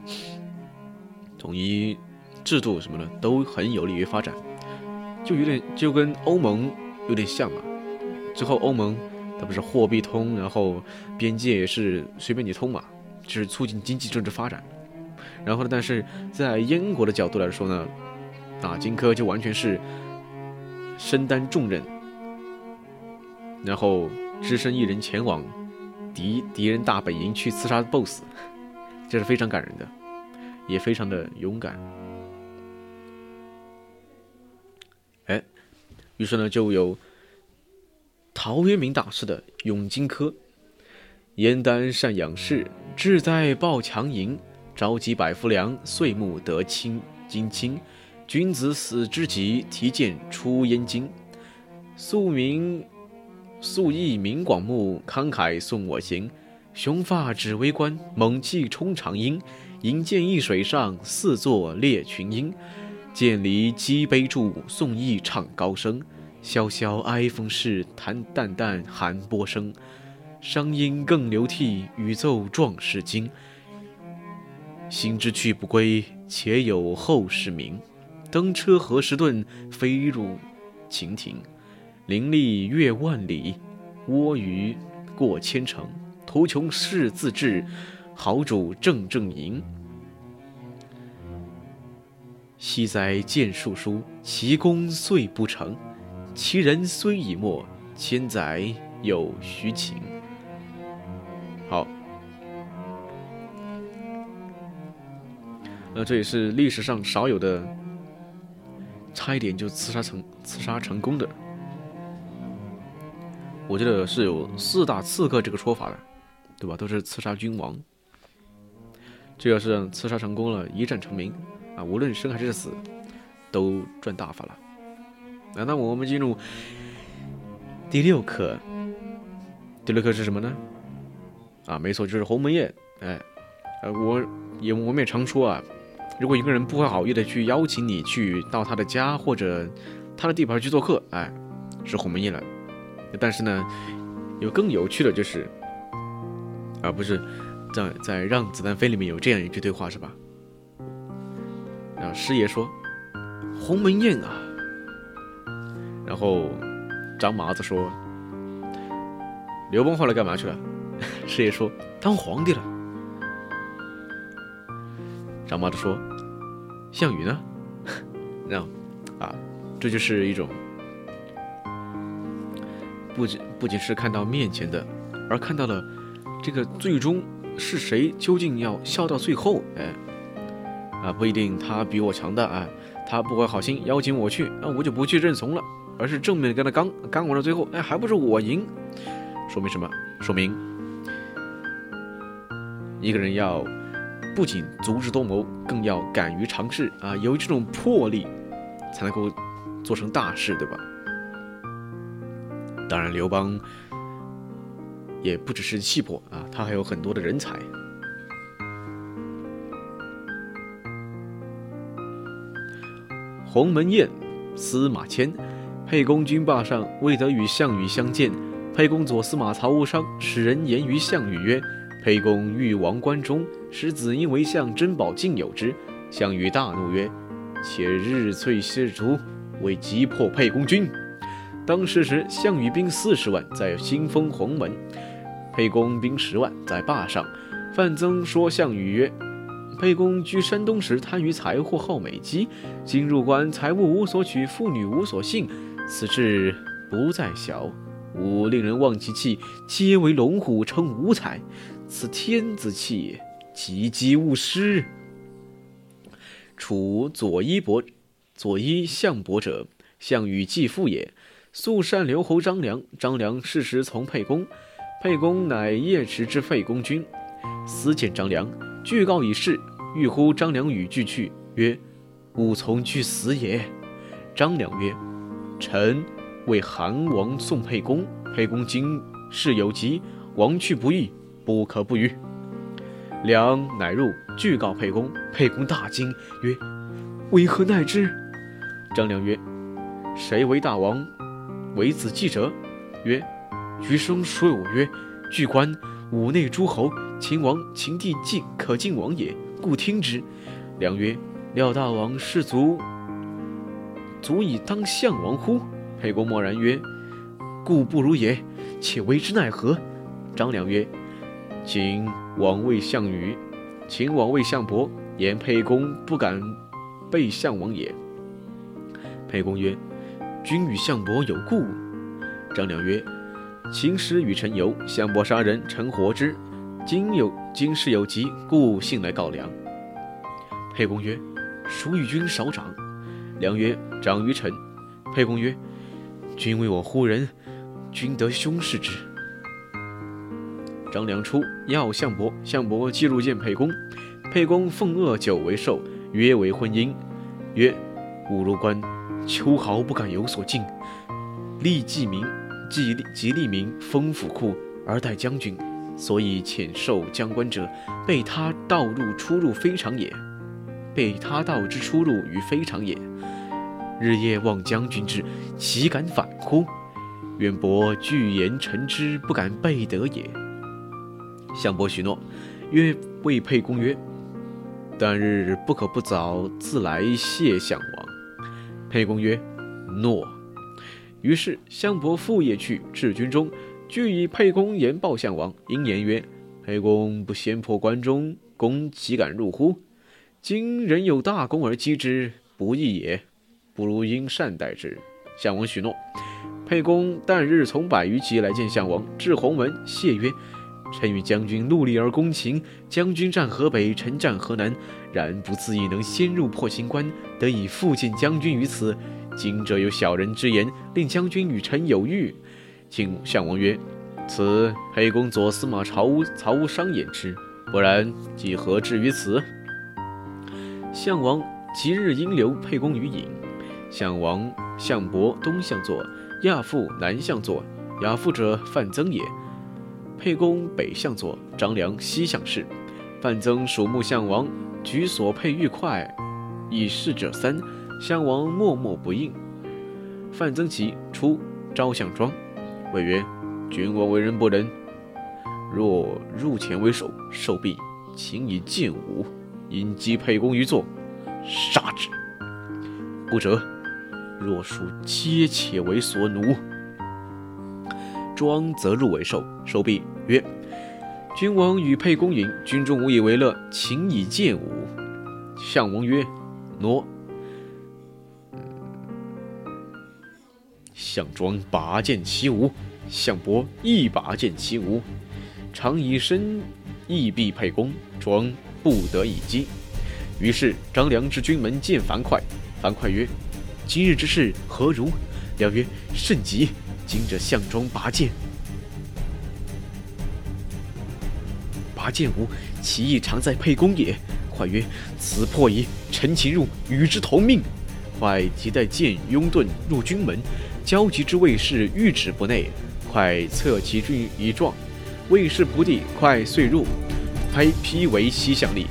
统一制度什么的，都很有利于发展。就有点就跟欧盟有点像嘛，之后欧盟它不是货币通，然后边界也是随便你通嘛，就是促进经济政治发展。然后呢，但是在燕国的角度来说呢，啊，荆轲就完全是身担重任，然后只身一人前往敌敌人大本营去刺杀 BOSS，这是非常感人的，也非常的勇敢。哎，于是呢，就有陶渊明大师的《咏荆轲》：“燕丹善养士，志在报强营。朝集百夫良，岁暮得清金卿。君子死之急，提剑出燕京。素名素义明广目，慷慨送我行。雄发指为冠，猛气冲长缨。引剑易水上，四座列群英。剑离击杯柱，宋义唱高声。萧萧哀风势，弹淡淡寒波声。商音更流涕，宇奏壮士惊。心知去不归，且有后世名。登车何时顿，飞入秦庭。凌厉越万里，蜗鱼过千城。图穷士自治，豪主正正营。昔哉剑术疏，其功遂不成。其人虽已没，千载有徐情。好，那这也是历史上少有的，差一点就刺杀成刺杀成功的。我记得是有四大刺客这个说法的。对吧？都是刺杀君王，这要是刺杀成功了，一战成名啊，无论生还是死，都赚大发了。那那我们进入第六课，第六课是什么呢？啊，没错，就是鸿门宴。哎，呃，我也我们也常说啊，如果一个人不怀好意的去邀请你去到他的家或者他的地盘去做客，哎，是鸿门宴了。但是呢，有更有趣的就是。而不是在在《让子弹飞》里面有这样一句对话是吧？啊，师爷说：“鸿门宴啊。”然后张麻子说：“刘邦后来干嘛去了？” 师爷说：“当皇帝了。”张麻子说：“项羽呢？” 让啊，这就是一种不仅不仅是看到面前的，而看到了。这个最终是谁究竟要笑到最后？哎，啊，不一定他比我强大啊，他不怀好心邀请我去，那我就不去认怂了，而是正面跟他刚，刚完了最后，哎，还不是我赢？说明什么？说明一个人要不仅足智多谋，更要敢于尝试啊，有这种魄力，才能够做成大事，对吧？当然，刘邦。也不只是气魄啊，他还有很多的人才。鸿门宴，司马迁。沛公军霸上，未得与项羽相见。沛公左司马曹无伤使人言于项羽曰：“沛公欲王关中，使子婴为相，珍宝尽有之。”项羽大怒曰：“且日岁士卒，为击破沛公军。”当时时，项羽兵四十万，在新丰鸿门。沛公兵十万在霸上，范增说项羽曰：“沛公居山东时贪于财货，好美姬。今入关，财物无所取，妇女无所幸，此志不在小。吾令人望其气，皆为龙虎，称五彩。此天子气也，吉吉勿失。”楚左一伯，左一项伯者，项羽继父也。素善留侯张良，张良适时从沛公。沛公乃夜驰之废公军，私见张良，具告以事，欲呼张良与俱去，曰：“吾从去死也。”张良曰：“臣为韩王送沛公，沛公今事有急，王去不义，不可不与。”良乃入，具告沛公。沛公大惊，曰：“为何奈之？”张良曰：“谁为大王？为子记者？”曰。余生说我曰：“据观五内诸侯，秦王、秦帝尽可敬王也，故听之。”良曰：“料大王士卒足以当项王乎？”沛公默然曰：“故不如也，且为之奈何？”张良曰：“秦王为项羽，秦王为项伯，言沛公不敢背项王也。”沛公曰：“君与项伯有故？”张良曰：秦师与臣游，项伯杀人，臣活之。今有今事有急，故信来告良。沛公曰：“孰与君少长？”良曰：“长于臣。”沛公曰：“君为我呼人？君得兄事之。”张良出要项伯，项伯即入见沛公。沛公奉恶酒为寿，约为婚姻。曰：“吾入关，秋毫不敢有所进。立即明。即即立名封府库而待将军，所以遣受将官者，被他道入出入非常也。被他道之出入于非常也。日夜望将军之，岂敢反乎？愿伯具言臣之，不敢背德也。项伯许诺，曰：“未沛公曰：‘旦日不可不早自来谢项王。’沛公曰：‘诺。’于是项伯复夜去，至军中，具以沛公言报项王。因言曰：‘沛公不先破关中，公岂敢入乎？今人有大功而击之，不义也。不如应善待之。’项王许诺。沛公旦日从百余骑来见项王，至鸿门，谢曰：‘臣与将军戮力而攻秦，将军战河北，臣战河南，然不自意能先入破秦关，得以复见将军于此。今者有小人之言，令将军与臣有虞。’请项王曰：‘此沛公左司马曹无曹无商言之，不然即何至于此？’项王即日应留沛公于营。项王项伯东向坐。亚父南向坐，亚父者范增也。沛公北向坐，张良西向侍。范增属目项王，举所佩玉筷，以示者三。襄王默默不应。范增其出，招项庄，谓曰：“君王为人不仁，若入前为首，受毕请以剑舞，因击沛公于坐，杀之。不者。”若属皆且为所奴，庄则入为寿。寿毕曰：“君王与沛公饮，军中无以为乐，请以剑舞。”项王曰：“诺。”项庄拔剑起舞，项伯亦拔剑起舞，常以身亦避沛公，庄不得已击。于是张良至军门见樊哙，樊哙曰。今日之事何如？良曰：甚急。今者项庄拔剑，剑无其意，常在沛公也。快曰：此破矣！臣擒入，与之同命。快即带剑拥盾入军门，焦急之卫士欲止不内，快策其军以撞。卫士不第，快遂入，拍披为西向立。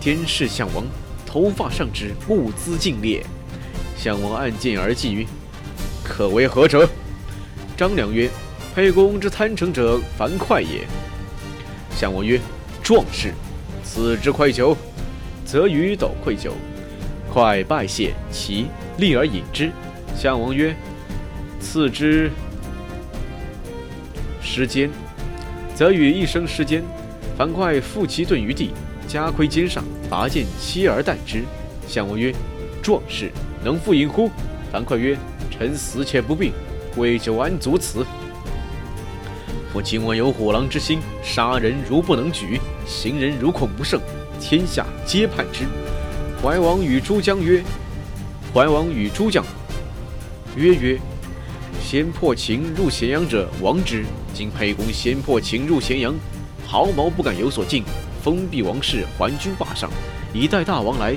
天视项王，头发上之，目眦尽裂。项王按剑而祭曰：“可为何者？”张良曰：“沛公之贪成者，樊哙也。”项王曰：“壮士，赐之愧酒，则与斗愧酒。”快拜谢，其立而饮之。项王曰：“赐之失坚，则与一生失坚。”樊哙负其盾于地，加盔肩上，拔剑切而啖之。项王曰：“壮士。”能复饮乎？樊哙曰：“臣死且不病，贵酒安足此？我今晚有虎狼之心，杀人如不能举，行人如恐不胜，天下皆叛之。”怀王与诸将曰：“怀王与诸将曰曰：先破秦入咸阳者王之。今沛公先破秦入咸阳，毫毛不敢有所进，封闭王室，还军霸上，以待大王来。”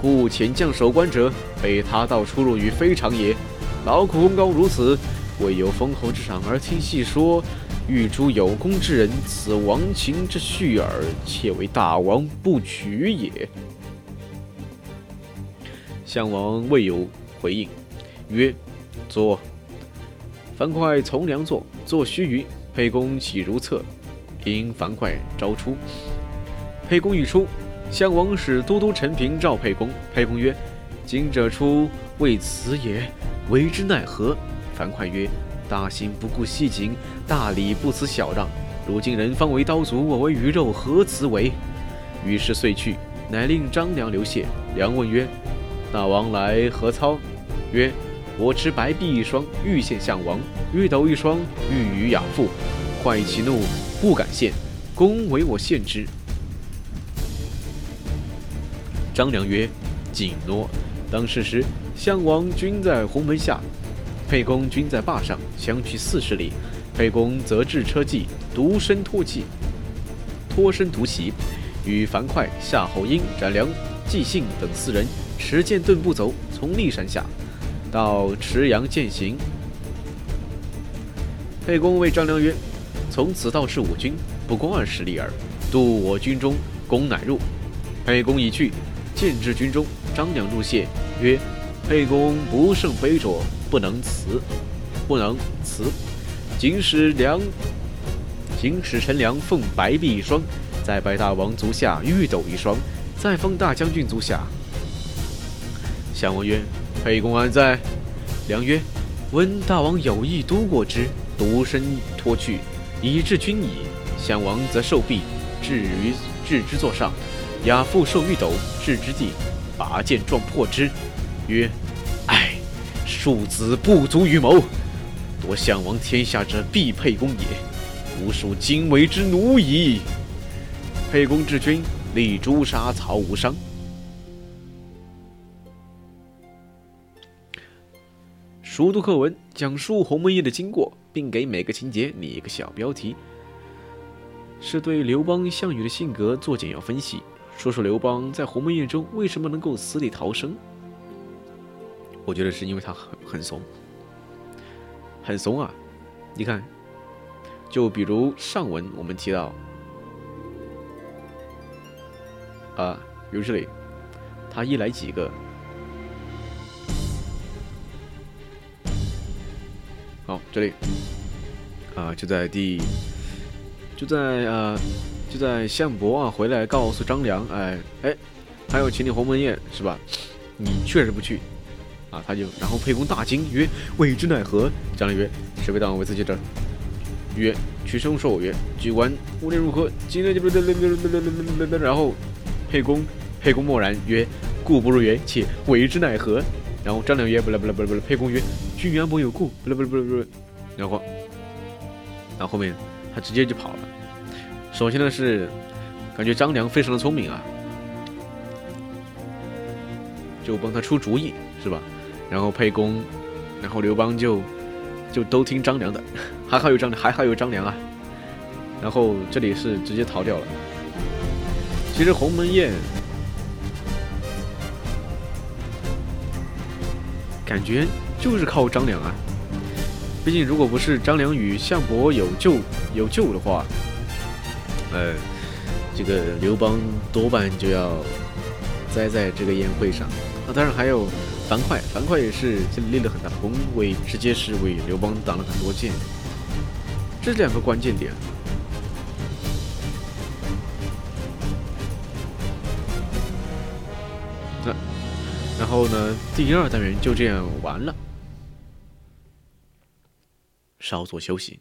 故遣将守关者，被他道出入于非常也。劳苦功高如此，未有封侯之赏而听细说，欲诛有功之人，此亡秦之序耳。且为大王不取也。项王未有回应，曰：“坐。”樊哙从良坐，坐须臾，沛公起如厕，因樊哙招出。沛公欲出。项王使都督陈平召沛公，沛公曰：“今者出为此也，为之奈何？”樊哙曰：“大行不顾细谨，大礼不辞小让。如今人方为刀俎，我为鱼肉，何辞为？”于是遂去，乃令张良留谢。良问曰：“大王来何操？”曰：“我持白璧一双，欲献项王；玉斗一双，欲与亚父。”哙其怒，不敢献，公为我献之。张良曰：“谨诺。”当是时，项王军在鸿门下，沛公军在坝上，相距四十里。沛公则置车骑，独身脱骑，脱身独袭，与樊哙、夏侯婴、展良、纪信等四人持剑盾步走，从骊山下到池阳践行。沛公谓张良曰：“从此道是我军不过二十里耳。渡我军中，公乃入。沛公已去，见至军中，张良入谢，曰：“沛公不胜杯酌，不能辞，不能辞。今使良，今使陈良奉白璧一双，再拜大王足下玉斗一双，再封大将军足下。”项王曰：“沛公安在？”良曰：“闻大王有意都过之，独身脱去，以至君矣。项王则受璧。”置于置之座上，亚父受玉斗，置之地，拔剑撞破之，曰：“唉，庶子不足与谋。夺项王天下者，必沛公也。吾属今为之奴矣。”沛公治军，立诛杀曹无伤。熟读课文，讲述鸿门宴的经过，并给每个情节拟一个小标题。是对刘邦、项羽的性格做简要分析，说说刘邦在鸿门宴中为什么能够死里逃生。我觉得是因为他很很怂，很怂啊！你看，就比如上文我们提到，啊，比如这里，他一来几个，好，这里，啊，就在第。就在呃，就在项伯啊回来告诉张良，哎哎，还有请你鸿门宴是吧？你确实不去啊？他就然后沛公大惊曰：“未之奈何？”张良曰：“谁为大王为此接着？”曰：“屈生说我曰：“举官无论如何，今日就不得 然后沛公沛公默然曰：“故不如曰，且为之奈何？”然后张良曰：“不来不来不来不来。”沛公曰：“君原本有故，不来不来不来不来。”然后，然后后面。他直接就跑了。首先呢是，感觉张良非常的聪明啊，就帮他出主意，是吧？然后沛公，然后刘邦就就都听张良的，还好有张良，还好有张良啊。然后这里是直接逃掉了。其实鸿门宴，感觉就是靠张良啊。毕竟，如果不是张良与项伯有救有救的话，呃，这个刘邦多半就要栽在这个宴会上。那当然还有樊哙，樊哙也是这里立了很大的功，为直接是为刘邦挡了很多箭。这两个关键点。那然后呢，第二单元就这样完了。稍作休息。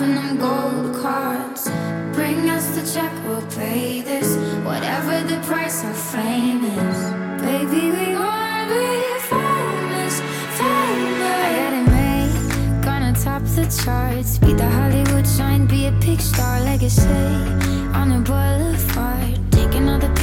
Swapping them gold cards. Bring us the check, we'll pay this. Whatever the price of fame is. Baby, we wanna be famous, famous I got it made, gonna top the charts. Be the Hollywood sign, be a big star legacy on a boulevard. Take another picture,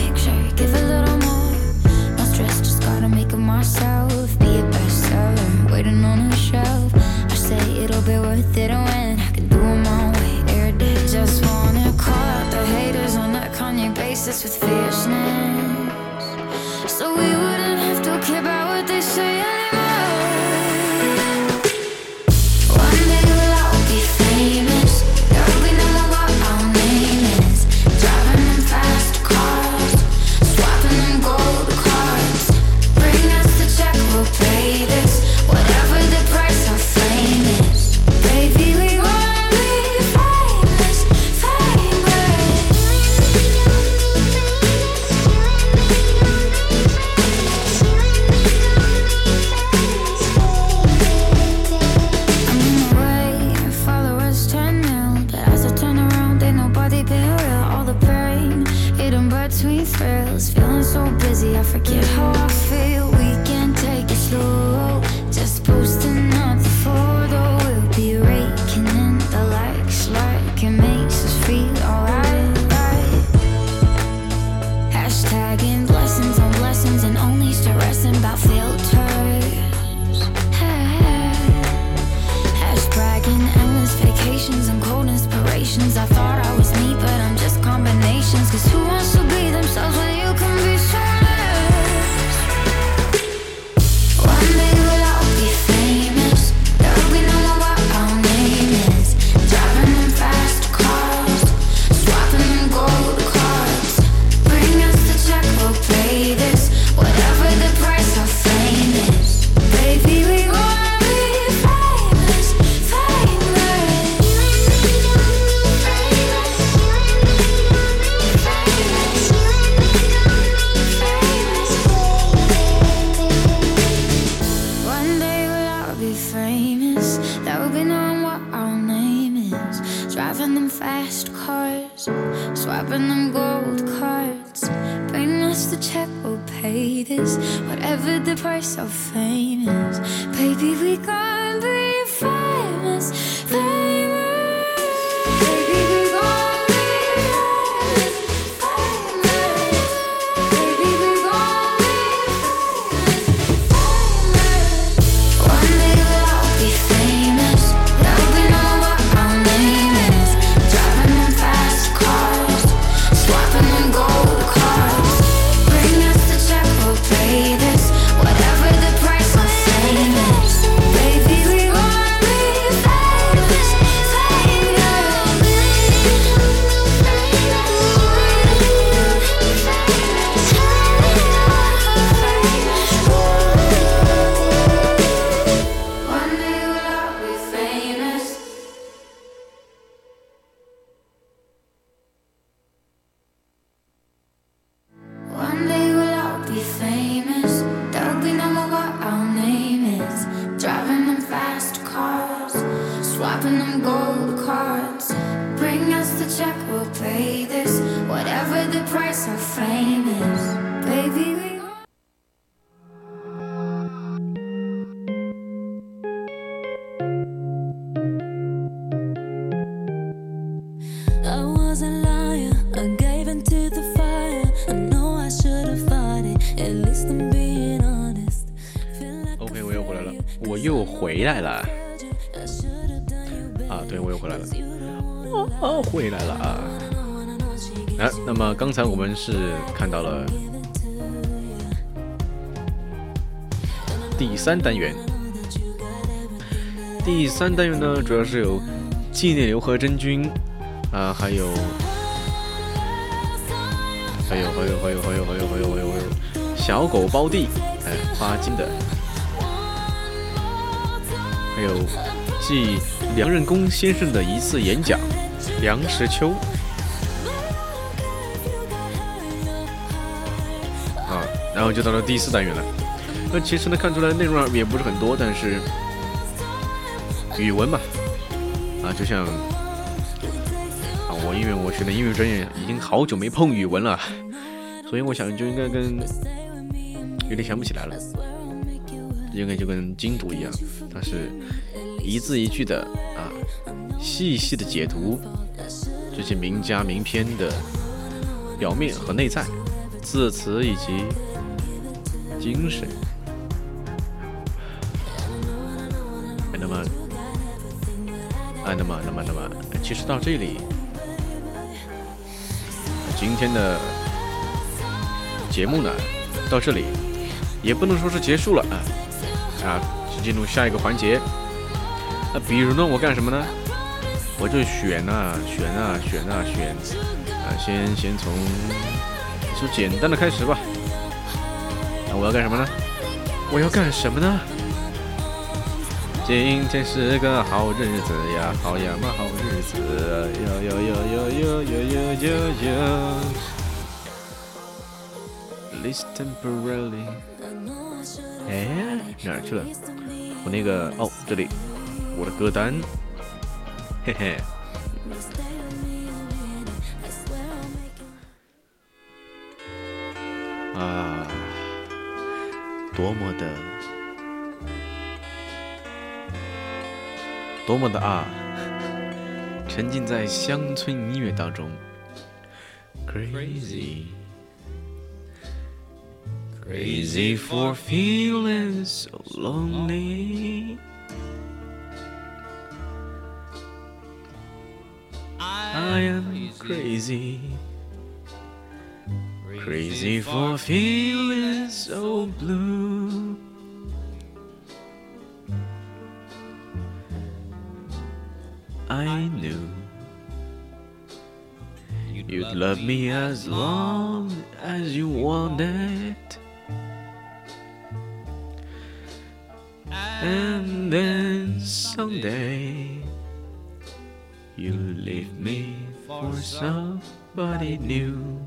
才我们是看到了第三单元，第三单元呢，主要是有纪念刘和珍君啊，还有还有还有还有还有还有还有还有还有小狗包弟，哎，花金的，还有继梁任公先生的一次演讲，梁实秋后就到了第四单元了。那其实呢，看出来内容也不是很多，但是语文嘛，啊，就像啊，我因为我学的英语专业已经好久没碰语文了，所以我想就应该跟有点想不起来了，应该就跟精读一样，它是一字一句的啊，细细的解读这些名家名篇的表面和内在，字词以及精神。哎那么，啊，那么，那么，那么，其实到这里，今天的节目呢，到这里也不能说是结束了啊，啊，进入下一个环节。那比如呢，我干什么呢？我就选啊，选啊，选啊，选啊，先先从就简单的开始吧。那我要干什么呢？我要干什么呢？今天是个好日子呀，好呀嘛好日子，哟哟哟哟哟哟哟哟哟。This temporarily，哎，哪儿去了？我那个哦，这里，我的歌单，嘿嘿。啊，多么的，多么的啊！沉浸在乡村音乐当中，crazy。Crazy for feeling so lonely. I am crazy. Crazy for feeling so blue. I knew you'd love me as long as you wanted. And then someday you leave me for somebody new.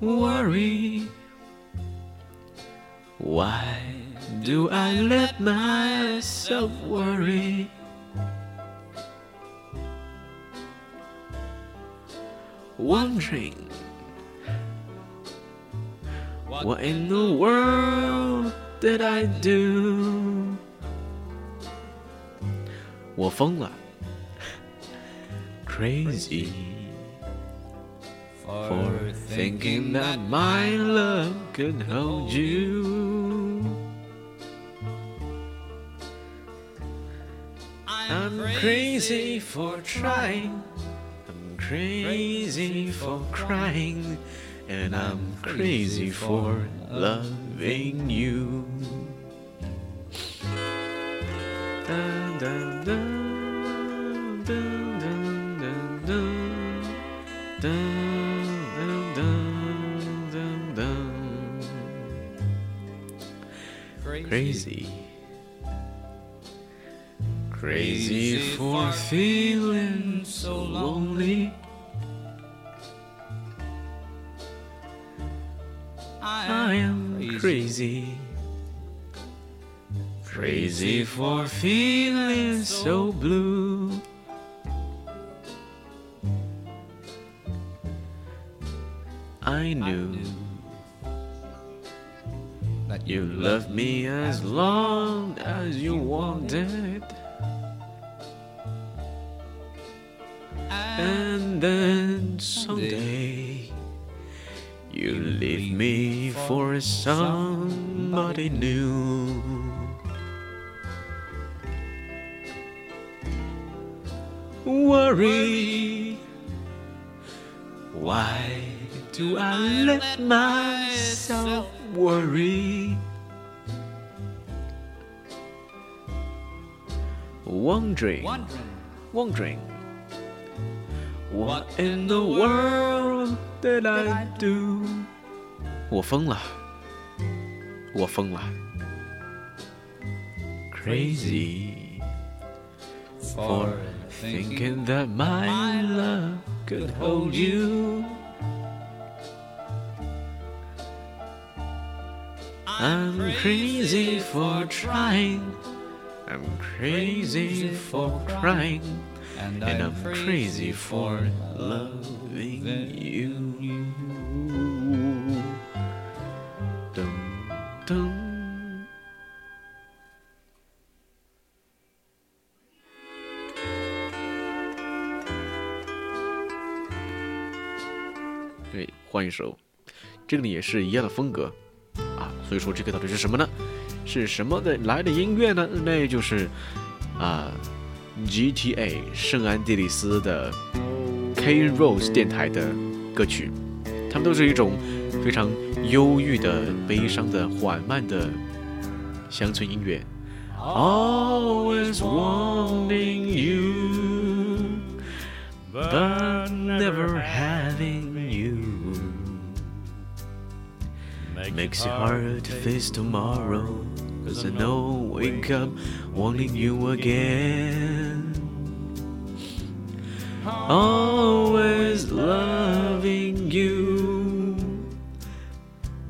Worry, why do I let myself worry? Wondering what in the world did I do? 我疯了，crazy for thinking that my love could hold you. I'm crazy for trying. I'm crazy for crying. And I'm crazy for loving you. Dun, dun, dun, dun, dun, dun, dun. Crazy. Crazy for feeling so lonely. I am crazy. Crazy for feeling so blue. I knew you loved me as long as you wanted. And then someday you leave me for somebody new. Worry. Why do I let myself worry? Wondering, wondering, what in the world did I do? 我疯了，我疯了，crazy for thinking that my love could hold you. I'm crazy for trying. I'm crazy for crying. and I'm crazy for loving you. Dum, dum. 对，换一首，这个呢也是一样的风格啊，所以说这个到底是什么呢？是什么的来的音乐呢？那就是啊，GTA 圣安地利斯的 K Rose 电台的歌曲，他们都是一种非常忧郁的、悲伤的、缓慢的乡村音乐。Always wanting you, but never having you. Makes it hard to face tomorrow. Cause I know wake up wanting you again. Always loving you,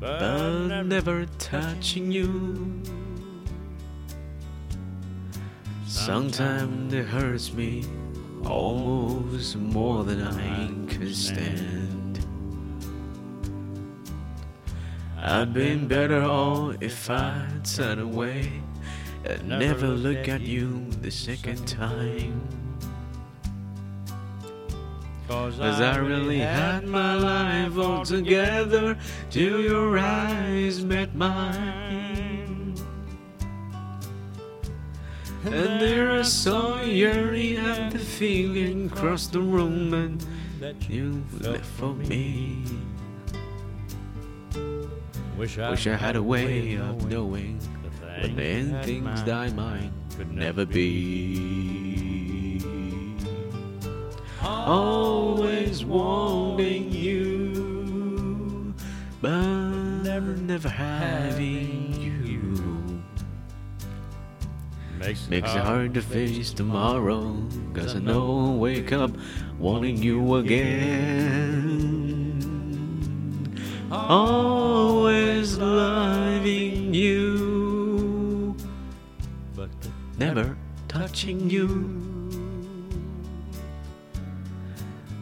but never touching you. Sometimes it hurts me almost more than I can stand. I'd been better off if I turn away and never look at you the second time. Cause I really had my life all together till your eyes met mine. And there I saw yearning and the feeling crossed the room and that you left for me. Wish I, Wish I had a way of knowing when the end things that I mine could never be. Always wanting you, but never, never having you. Makes Makes it hard to face tomorrow, cause I know I'll wake up wanting you again. Always loving you, watching you.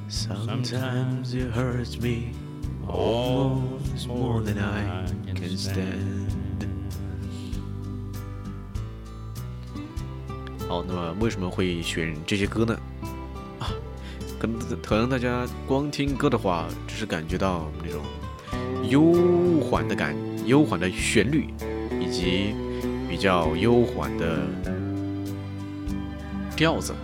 Sometimes it hurts me almost more than I can stand. 好，那么为什么会选这些歌呢？啊，可能可能大家光听歌的话，只是感觉到那种悠缓的感、悠缓的旋律，以及比较悠缓的调子。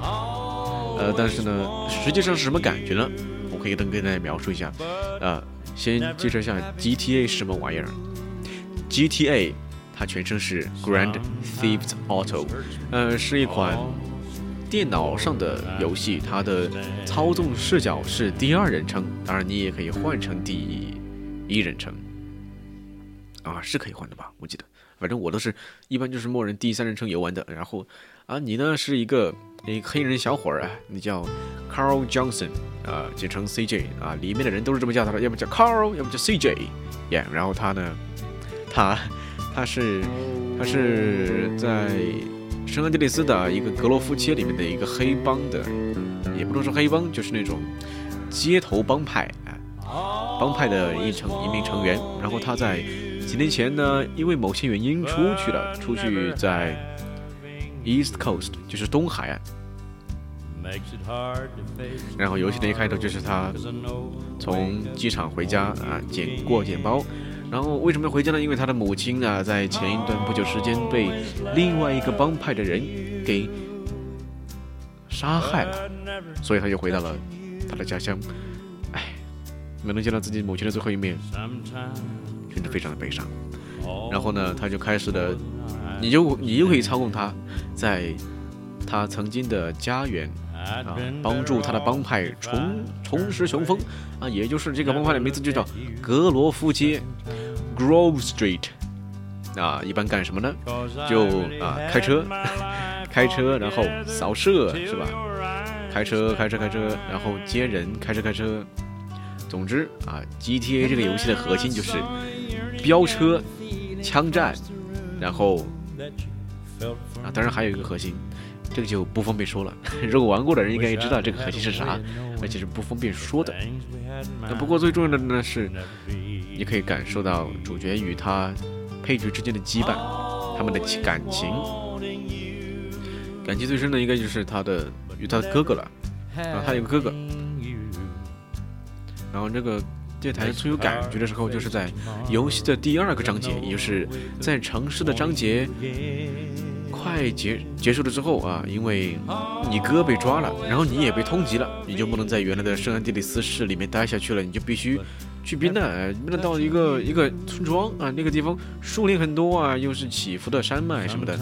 呃，但是呢，实际上是什么感觉呢？我可以跟跟大家描述一下。呃，先介绍一下 GTA 是什么玩意儿。GTA 它全称是 Grand Theft Auto，呃，是一款电脑上的游戏，它的操纵视角是第二人称，当然你也可以换成第一人称。啊，是可以换的吧？我记得，反正我都是一般就是默认第三人称游玩的。然后啊，你呢是一个一个黑人小伙儿啊，你叫 Carl Johnson，啊，简称 CJ 啊，里面的人都是这么叫他的，要么叫 Carl，要么叫 CJ，yeah。然后他呢，他他是他是在圣安地利斯的一个格罗夫街里面的一个黑帮的，也不能说黑帮，就是那种街头帮派啊，帮派的一成一名成员。然后他在几年前呢，因为某些原因出去了，出去在 East Coast，就是东海岸。然后游戏的一开头就是他从机场回家啊，捡过捡包。然后为什么要回家呢？因为他的母亲啊，在前一段不久时间被另外一个帮派的人给杀害了，所以他就回到了他的家乡。唉，没能见到自己母亲的最后一面，真的非常的悲伤。然后呢，他就开始了，你就你就可以操控他，在他曾经的家园啊，帮助他的帮派重重拾雄风啊，也就是这个帮派的名字就叫格罗夫街 （Grove Street）。啊，一般干什么呢？就啊，开车，开车，然后扫射，是吧？开车，开车，开车，然后接人，开车，开车。总之啊，GTA 这个游戏的核心就是飙车、枪战，然后啊，当然还有一个核心，这个就不方便说了。如果玩过的人应该也知道这个核心是啥，而且是不方便说的。那不过最重要的呢是，你可以感受到主角与他配角之间的羁绊，他们的感情。感情最深的应该就是他的与他的哥哥了。啊，他有个哥哥。然后这个电台最有感觉的时候，就是在游戏的第二个章节，也就是在城市的章节快结结束了之后啊，因为你哥被抓了，然后你也被通缉了，你就不能在原来的圣安地利斯市里面待下去了，你就必须去避难，避难到一个一个村庄啊，那个地方树林很多啊，又是起伏的山脉什么的，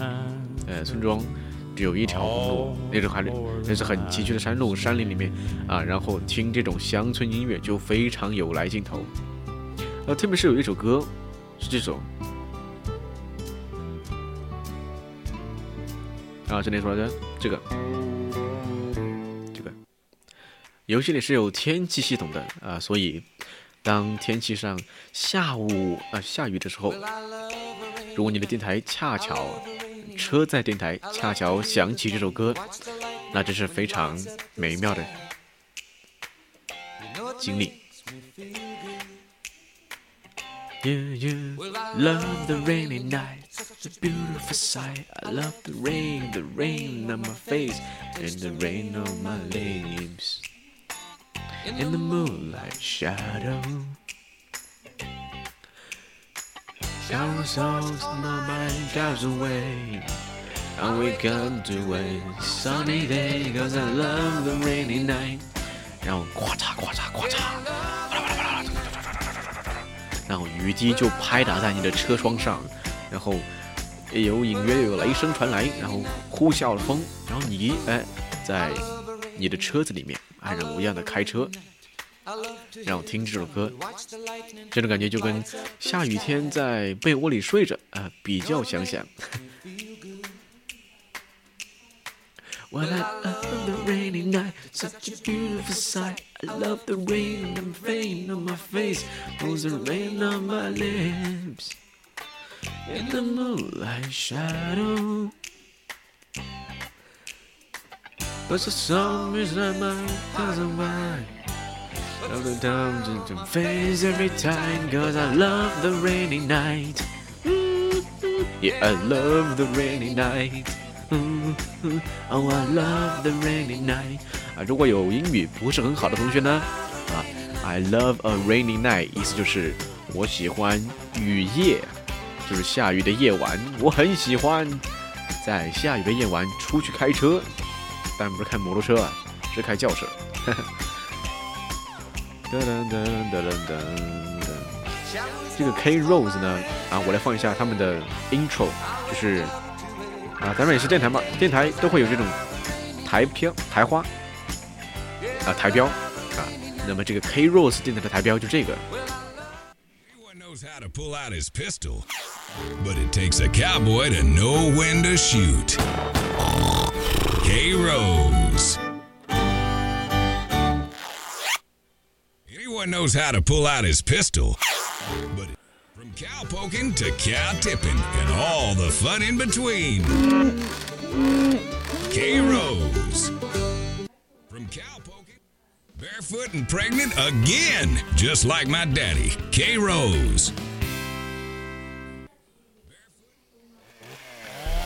呃，村庄。只有一条公路，那种还那是很崎岖的山路，山林里面啊，然后听这种乡村音乐就非常有来劲头。呃，特别是有一首歌是这首啊，这里说的这个这个游戏里是有天气系统的啊，所以当天气上下午啊下雨的时候，如果你的电台恰巧。车载电台恰巧响起这首歌，那真是非常美妙的经历。Do you love, the rainy nights? It's a beautiful sight. I love the rain, the rain on my face, and the rain on my lips. In the moonlight shadow, shower songs my mind drives away. And we come to a sunny day, cause I love the rainy night. Now, quata, quata, quata. 然后雨滴就拍打在你的车窗上，然后有隐约有雷声传来，然后呼啸了风，然后你哎在你的车子里面安然无恙的开车。然后听这首歌，这种感觉就跟下雨天在被窝里睡着啊比较相像。When I I love the rain and rain on my face, pulls the rain on my lips. In the moonlight shadow. But the sun is not mine, doesn't mind. Of the time to, to face every time, cause I love the rainy night. Mm-hmm. Yeah, I love the rainy night. Oh, I love the rainy night. 啊，如果有英语不是很好的同学呢，啊，I love a rainy night，意思就是我喜欢雨夜，就是下雨的夜晚，我很喜欢在下雨的夜晚出去开车，但不是开摩托车啊，是开轿车。噔噔噔噔噔噔噔。这个 K Rose 呢，啊，我来放一下他们的 intro，就是啊，咱们也是电台嘛，电台都会有这种台标、台花啊、台标啊。那么这个 K Rose 电台的台标就这个。 Everyone knows how to pull out his pistol, but it takes a cowboy to know when to shoot. K Rose. Anyone knows how to pull out his pistol, but it- from cow poking to cow tipping and all the fun in between. K Rose. From cow poking, barefoot and pregnant again, just like my daddy, K Rose.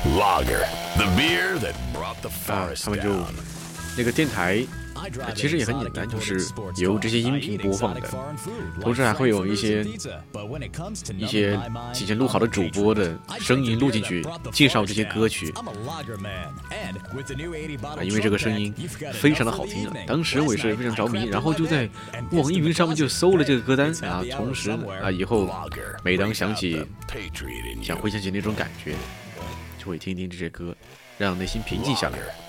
Lager, the beer that brought the 啊， forest 他们就 down. 那个电台，呃 其实也很简单，就是由这些音频播放的，同时还会有一些一些提前录好的主播的声音录进去，介绍这些歌曲啊，因为这个声音非常的好听啊，当时我也是非常着迷，然后就在网易云上面就搜了这个歌单啊，同时啊以后每当想起想回想起那种感觉，就会听听这些歌，让内心平静下来。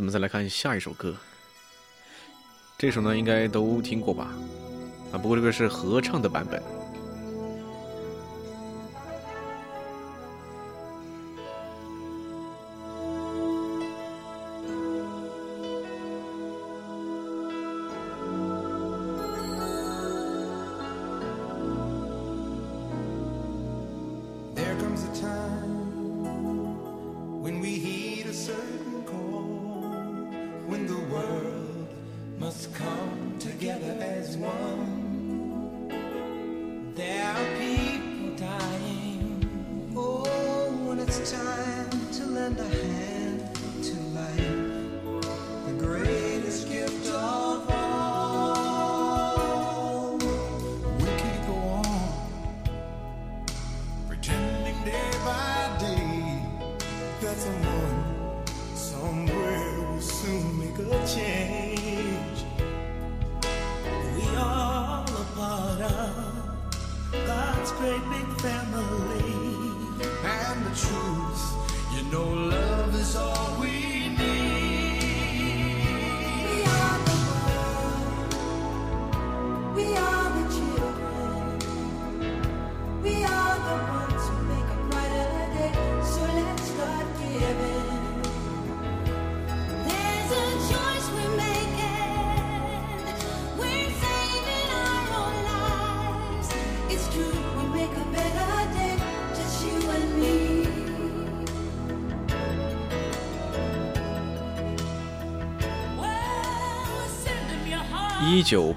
咱们再来看下一首歌。这首呢，应该都听过吧？啊，不过这个是合唱的版本。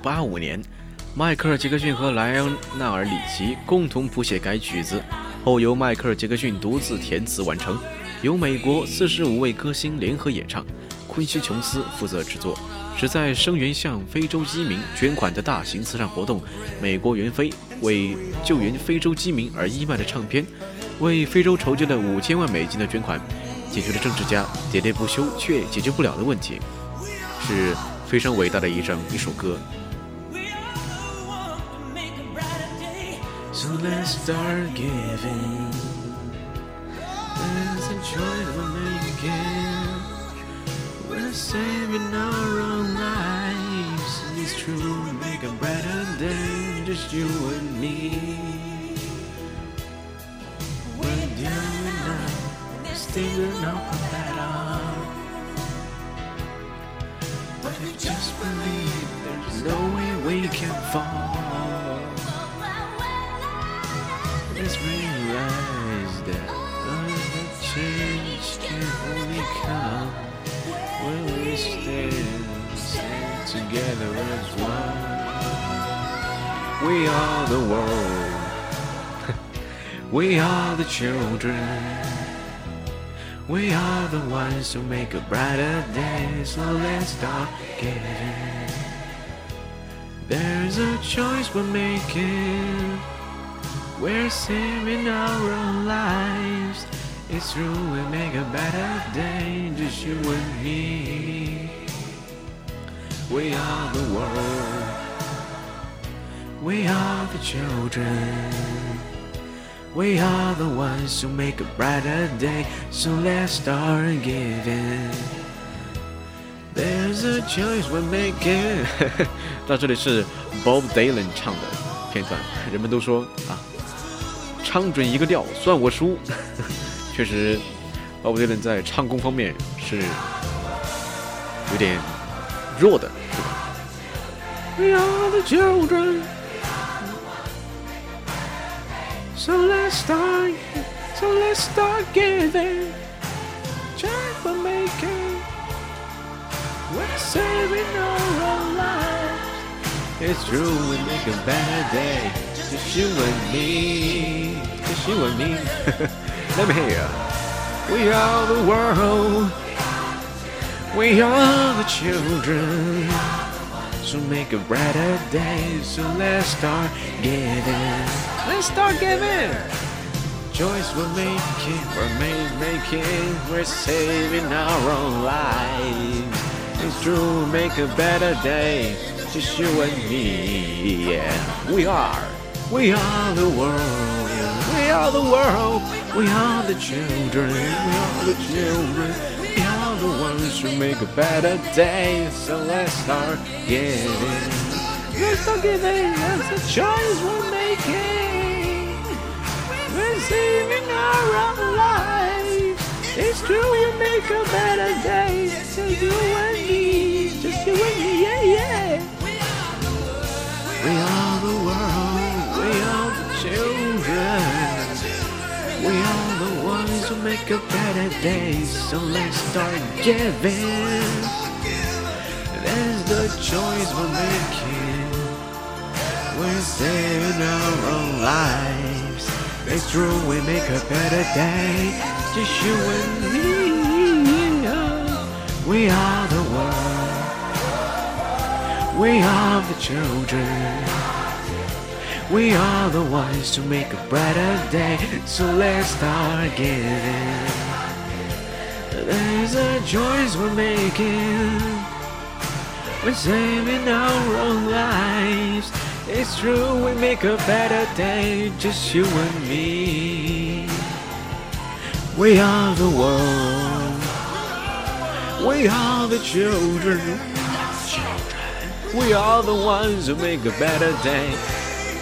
八五年，迈克尔·杰克逊和莱昂纳尔·里奇共同谱写该曲子，后由迈克尔·杰克逊独自填词完成，由美国四十五位歌星联合演唱，昆西·琼斯负责制作，旨在声援向非洲饥民捐款的大型慈善活动。美国援飞为救援非洲饥民而义卖的唱片，为非洲筹集了五千万美金的捐款，解决了政治家喋喋不休却解决不了的问题，是非常伟大的一张一首歌。Start giving. There's a choice we're making. We're saving our own lives. It's true, we make a better day, just you and me. We're doing now, still not better. But I just believe there's no way we can fall. Let's realize that a change can only come when we stand, stand together as one. We are the world. we are the children. We are the ones who make a brighter day, so let's start giving. There's a choice we're making. We're saving our own lives. It's true, we make a better day, just you and me. We are the world. We are the children. We are the ones who make a brighter day, so let's start giving. There's a choice we're making 。到这里是 Bob Dylan 唱的片段，人们都说啊， 唱准一个调算我输。确实，Bob Dylan 在唱功方面是有点弱的，是吧？We are the children. So let's start, so let's start giving. Check we're making. We're saving our own lives. It's true, we make a better day. Just you and me. Just you and me. Let me hear. We are the world. We are the children. So make a brighter day. So let's start giving. Let's start giving. Choice we're making, we're ma- making, we're saving our own lives. It's true, make a better day. Just you and me. Yeah, we are. We are the world. We are the world. We are the children. We are the children. We are the ones who make a better day. So let's start giving. Let's start giving. That's a choice we're making. We're saving our own lives. It's true, we make a better day. Just you and me. Just you and me. Yeah, yeah. We are the world. We are the world. We are the ones who make a better day. So let's start giving. That's the choice we're making. We're saving our own lives. It's true, we make a better day. Just you and me. We are the world. We are the children. We are the ones to make a brighter day. So let's start giving. There's a choice we're making. We're saving our own lives. It's true, we make a better day. Just you and me. We are the world. We are the children. We are the ones who make a better day.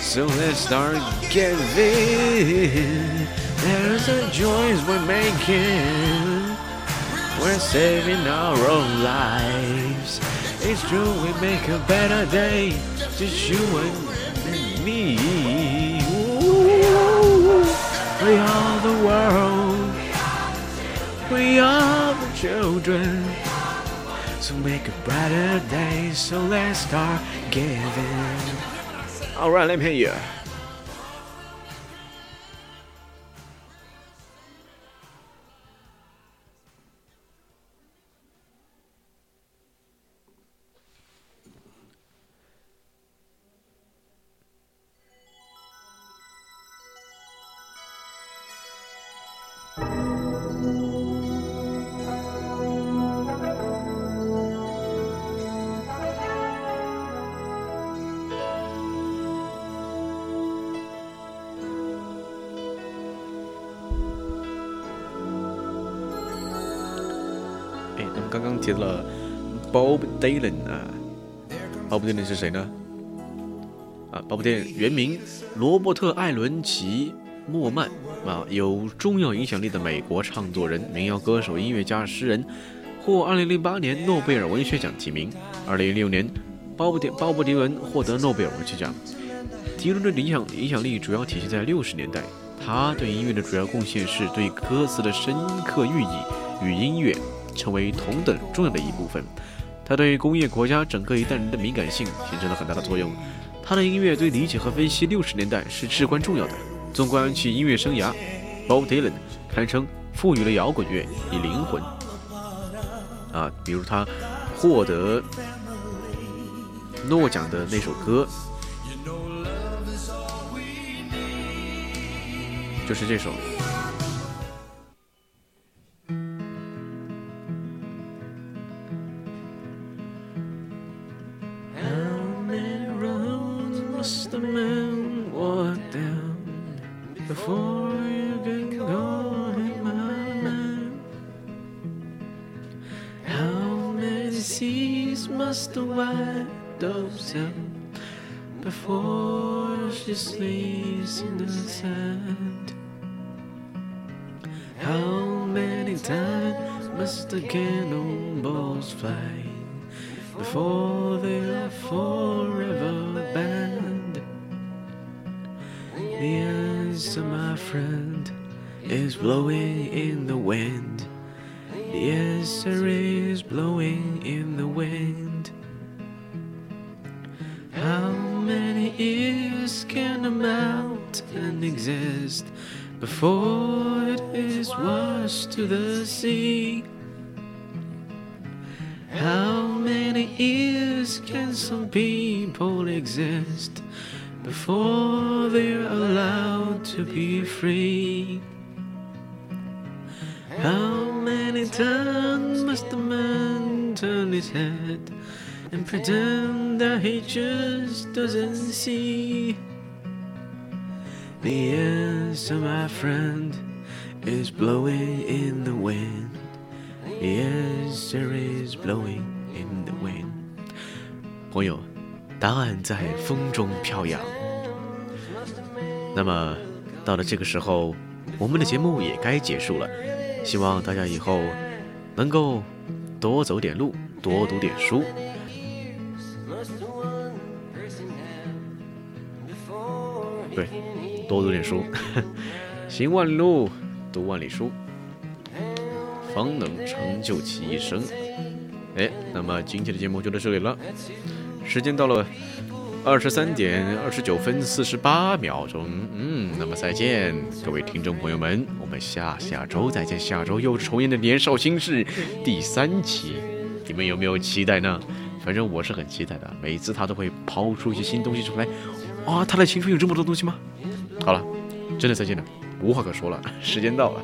So let's start giving. There's a choice we're making. We're saving our own lives. It's true, we make a better day. Just you and me. Ooh, we are the world. We are the children. So make a brighter day. So let's start giving. Alright, let me hear you. 了 Bob Dylan 啊，Bob Dylan 是谁呢？啊，Bob Dylan 原名罗伯特·艾伦·奇莫曼啊，有重要影响力的美国唱作人、民谣歌手、音乐家、诗人，获2008年诺贝尔文学奖提名。2016年，鲍勃迪鲍勃迪伦获得诺贝尔文学奖。迪伦的影响影响力主要体现在60年代，他对音乐的主要贡献是对歌词的深刻寓意与音乐成为同等重要的一部分。他对工业国家整个一代人的敏感性形成了很大的作用。他的音乐对理解和分析60年代是至关重要的。纵观其音乐生涯，Bob Dylan 堪称赋予了摇滚乐以灵魂。啊，比如他获得诺奖的那首歌，就是这首。Sand? How many times must the cannonballs fly before they are forever banned? The answer, my friend, is blowing in the wind. Exist before they're allowed to be free? How many times must a man turn his head and pretend that he just doesn't see? The answer, my friend, is blowing in the wind. The answer is blowing in the wind. 朋友，答案在风中飘扬。那么，到了这个时候，我们的节目也该结束了。希望大家以后能够多走点路，多读点书。对，多读点书，行万里路，读万里书，方能成就其一生。哎，那么今天的节目就到这里了，时间到了二十三点二十九分四十八秒钟。嗯，那么再见，各位听众朋友们，我们下下周再见。下周又是重演的《年少轻事》第三期，你们有没有期待呢？反正我是很期待的，每次他都会抛出一些新东西出来。哇，他的青春有这么多东西吗？好了，真的再见了，无话可说了，时间到了。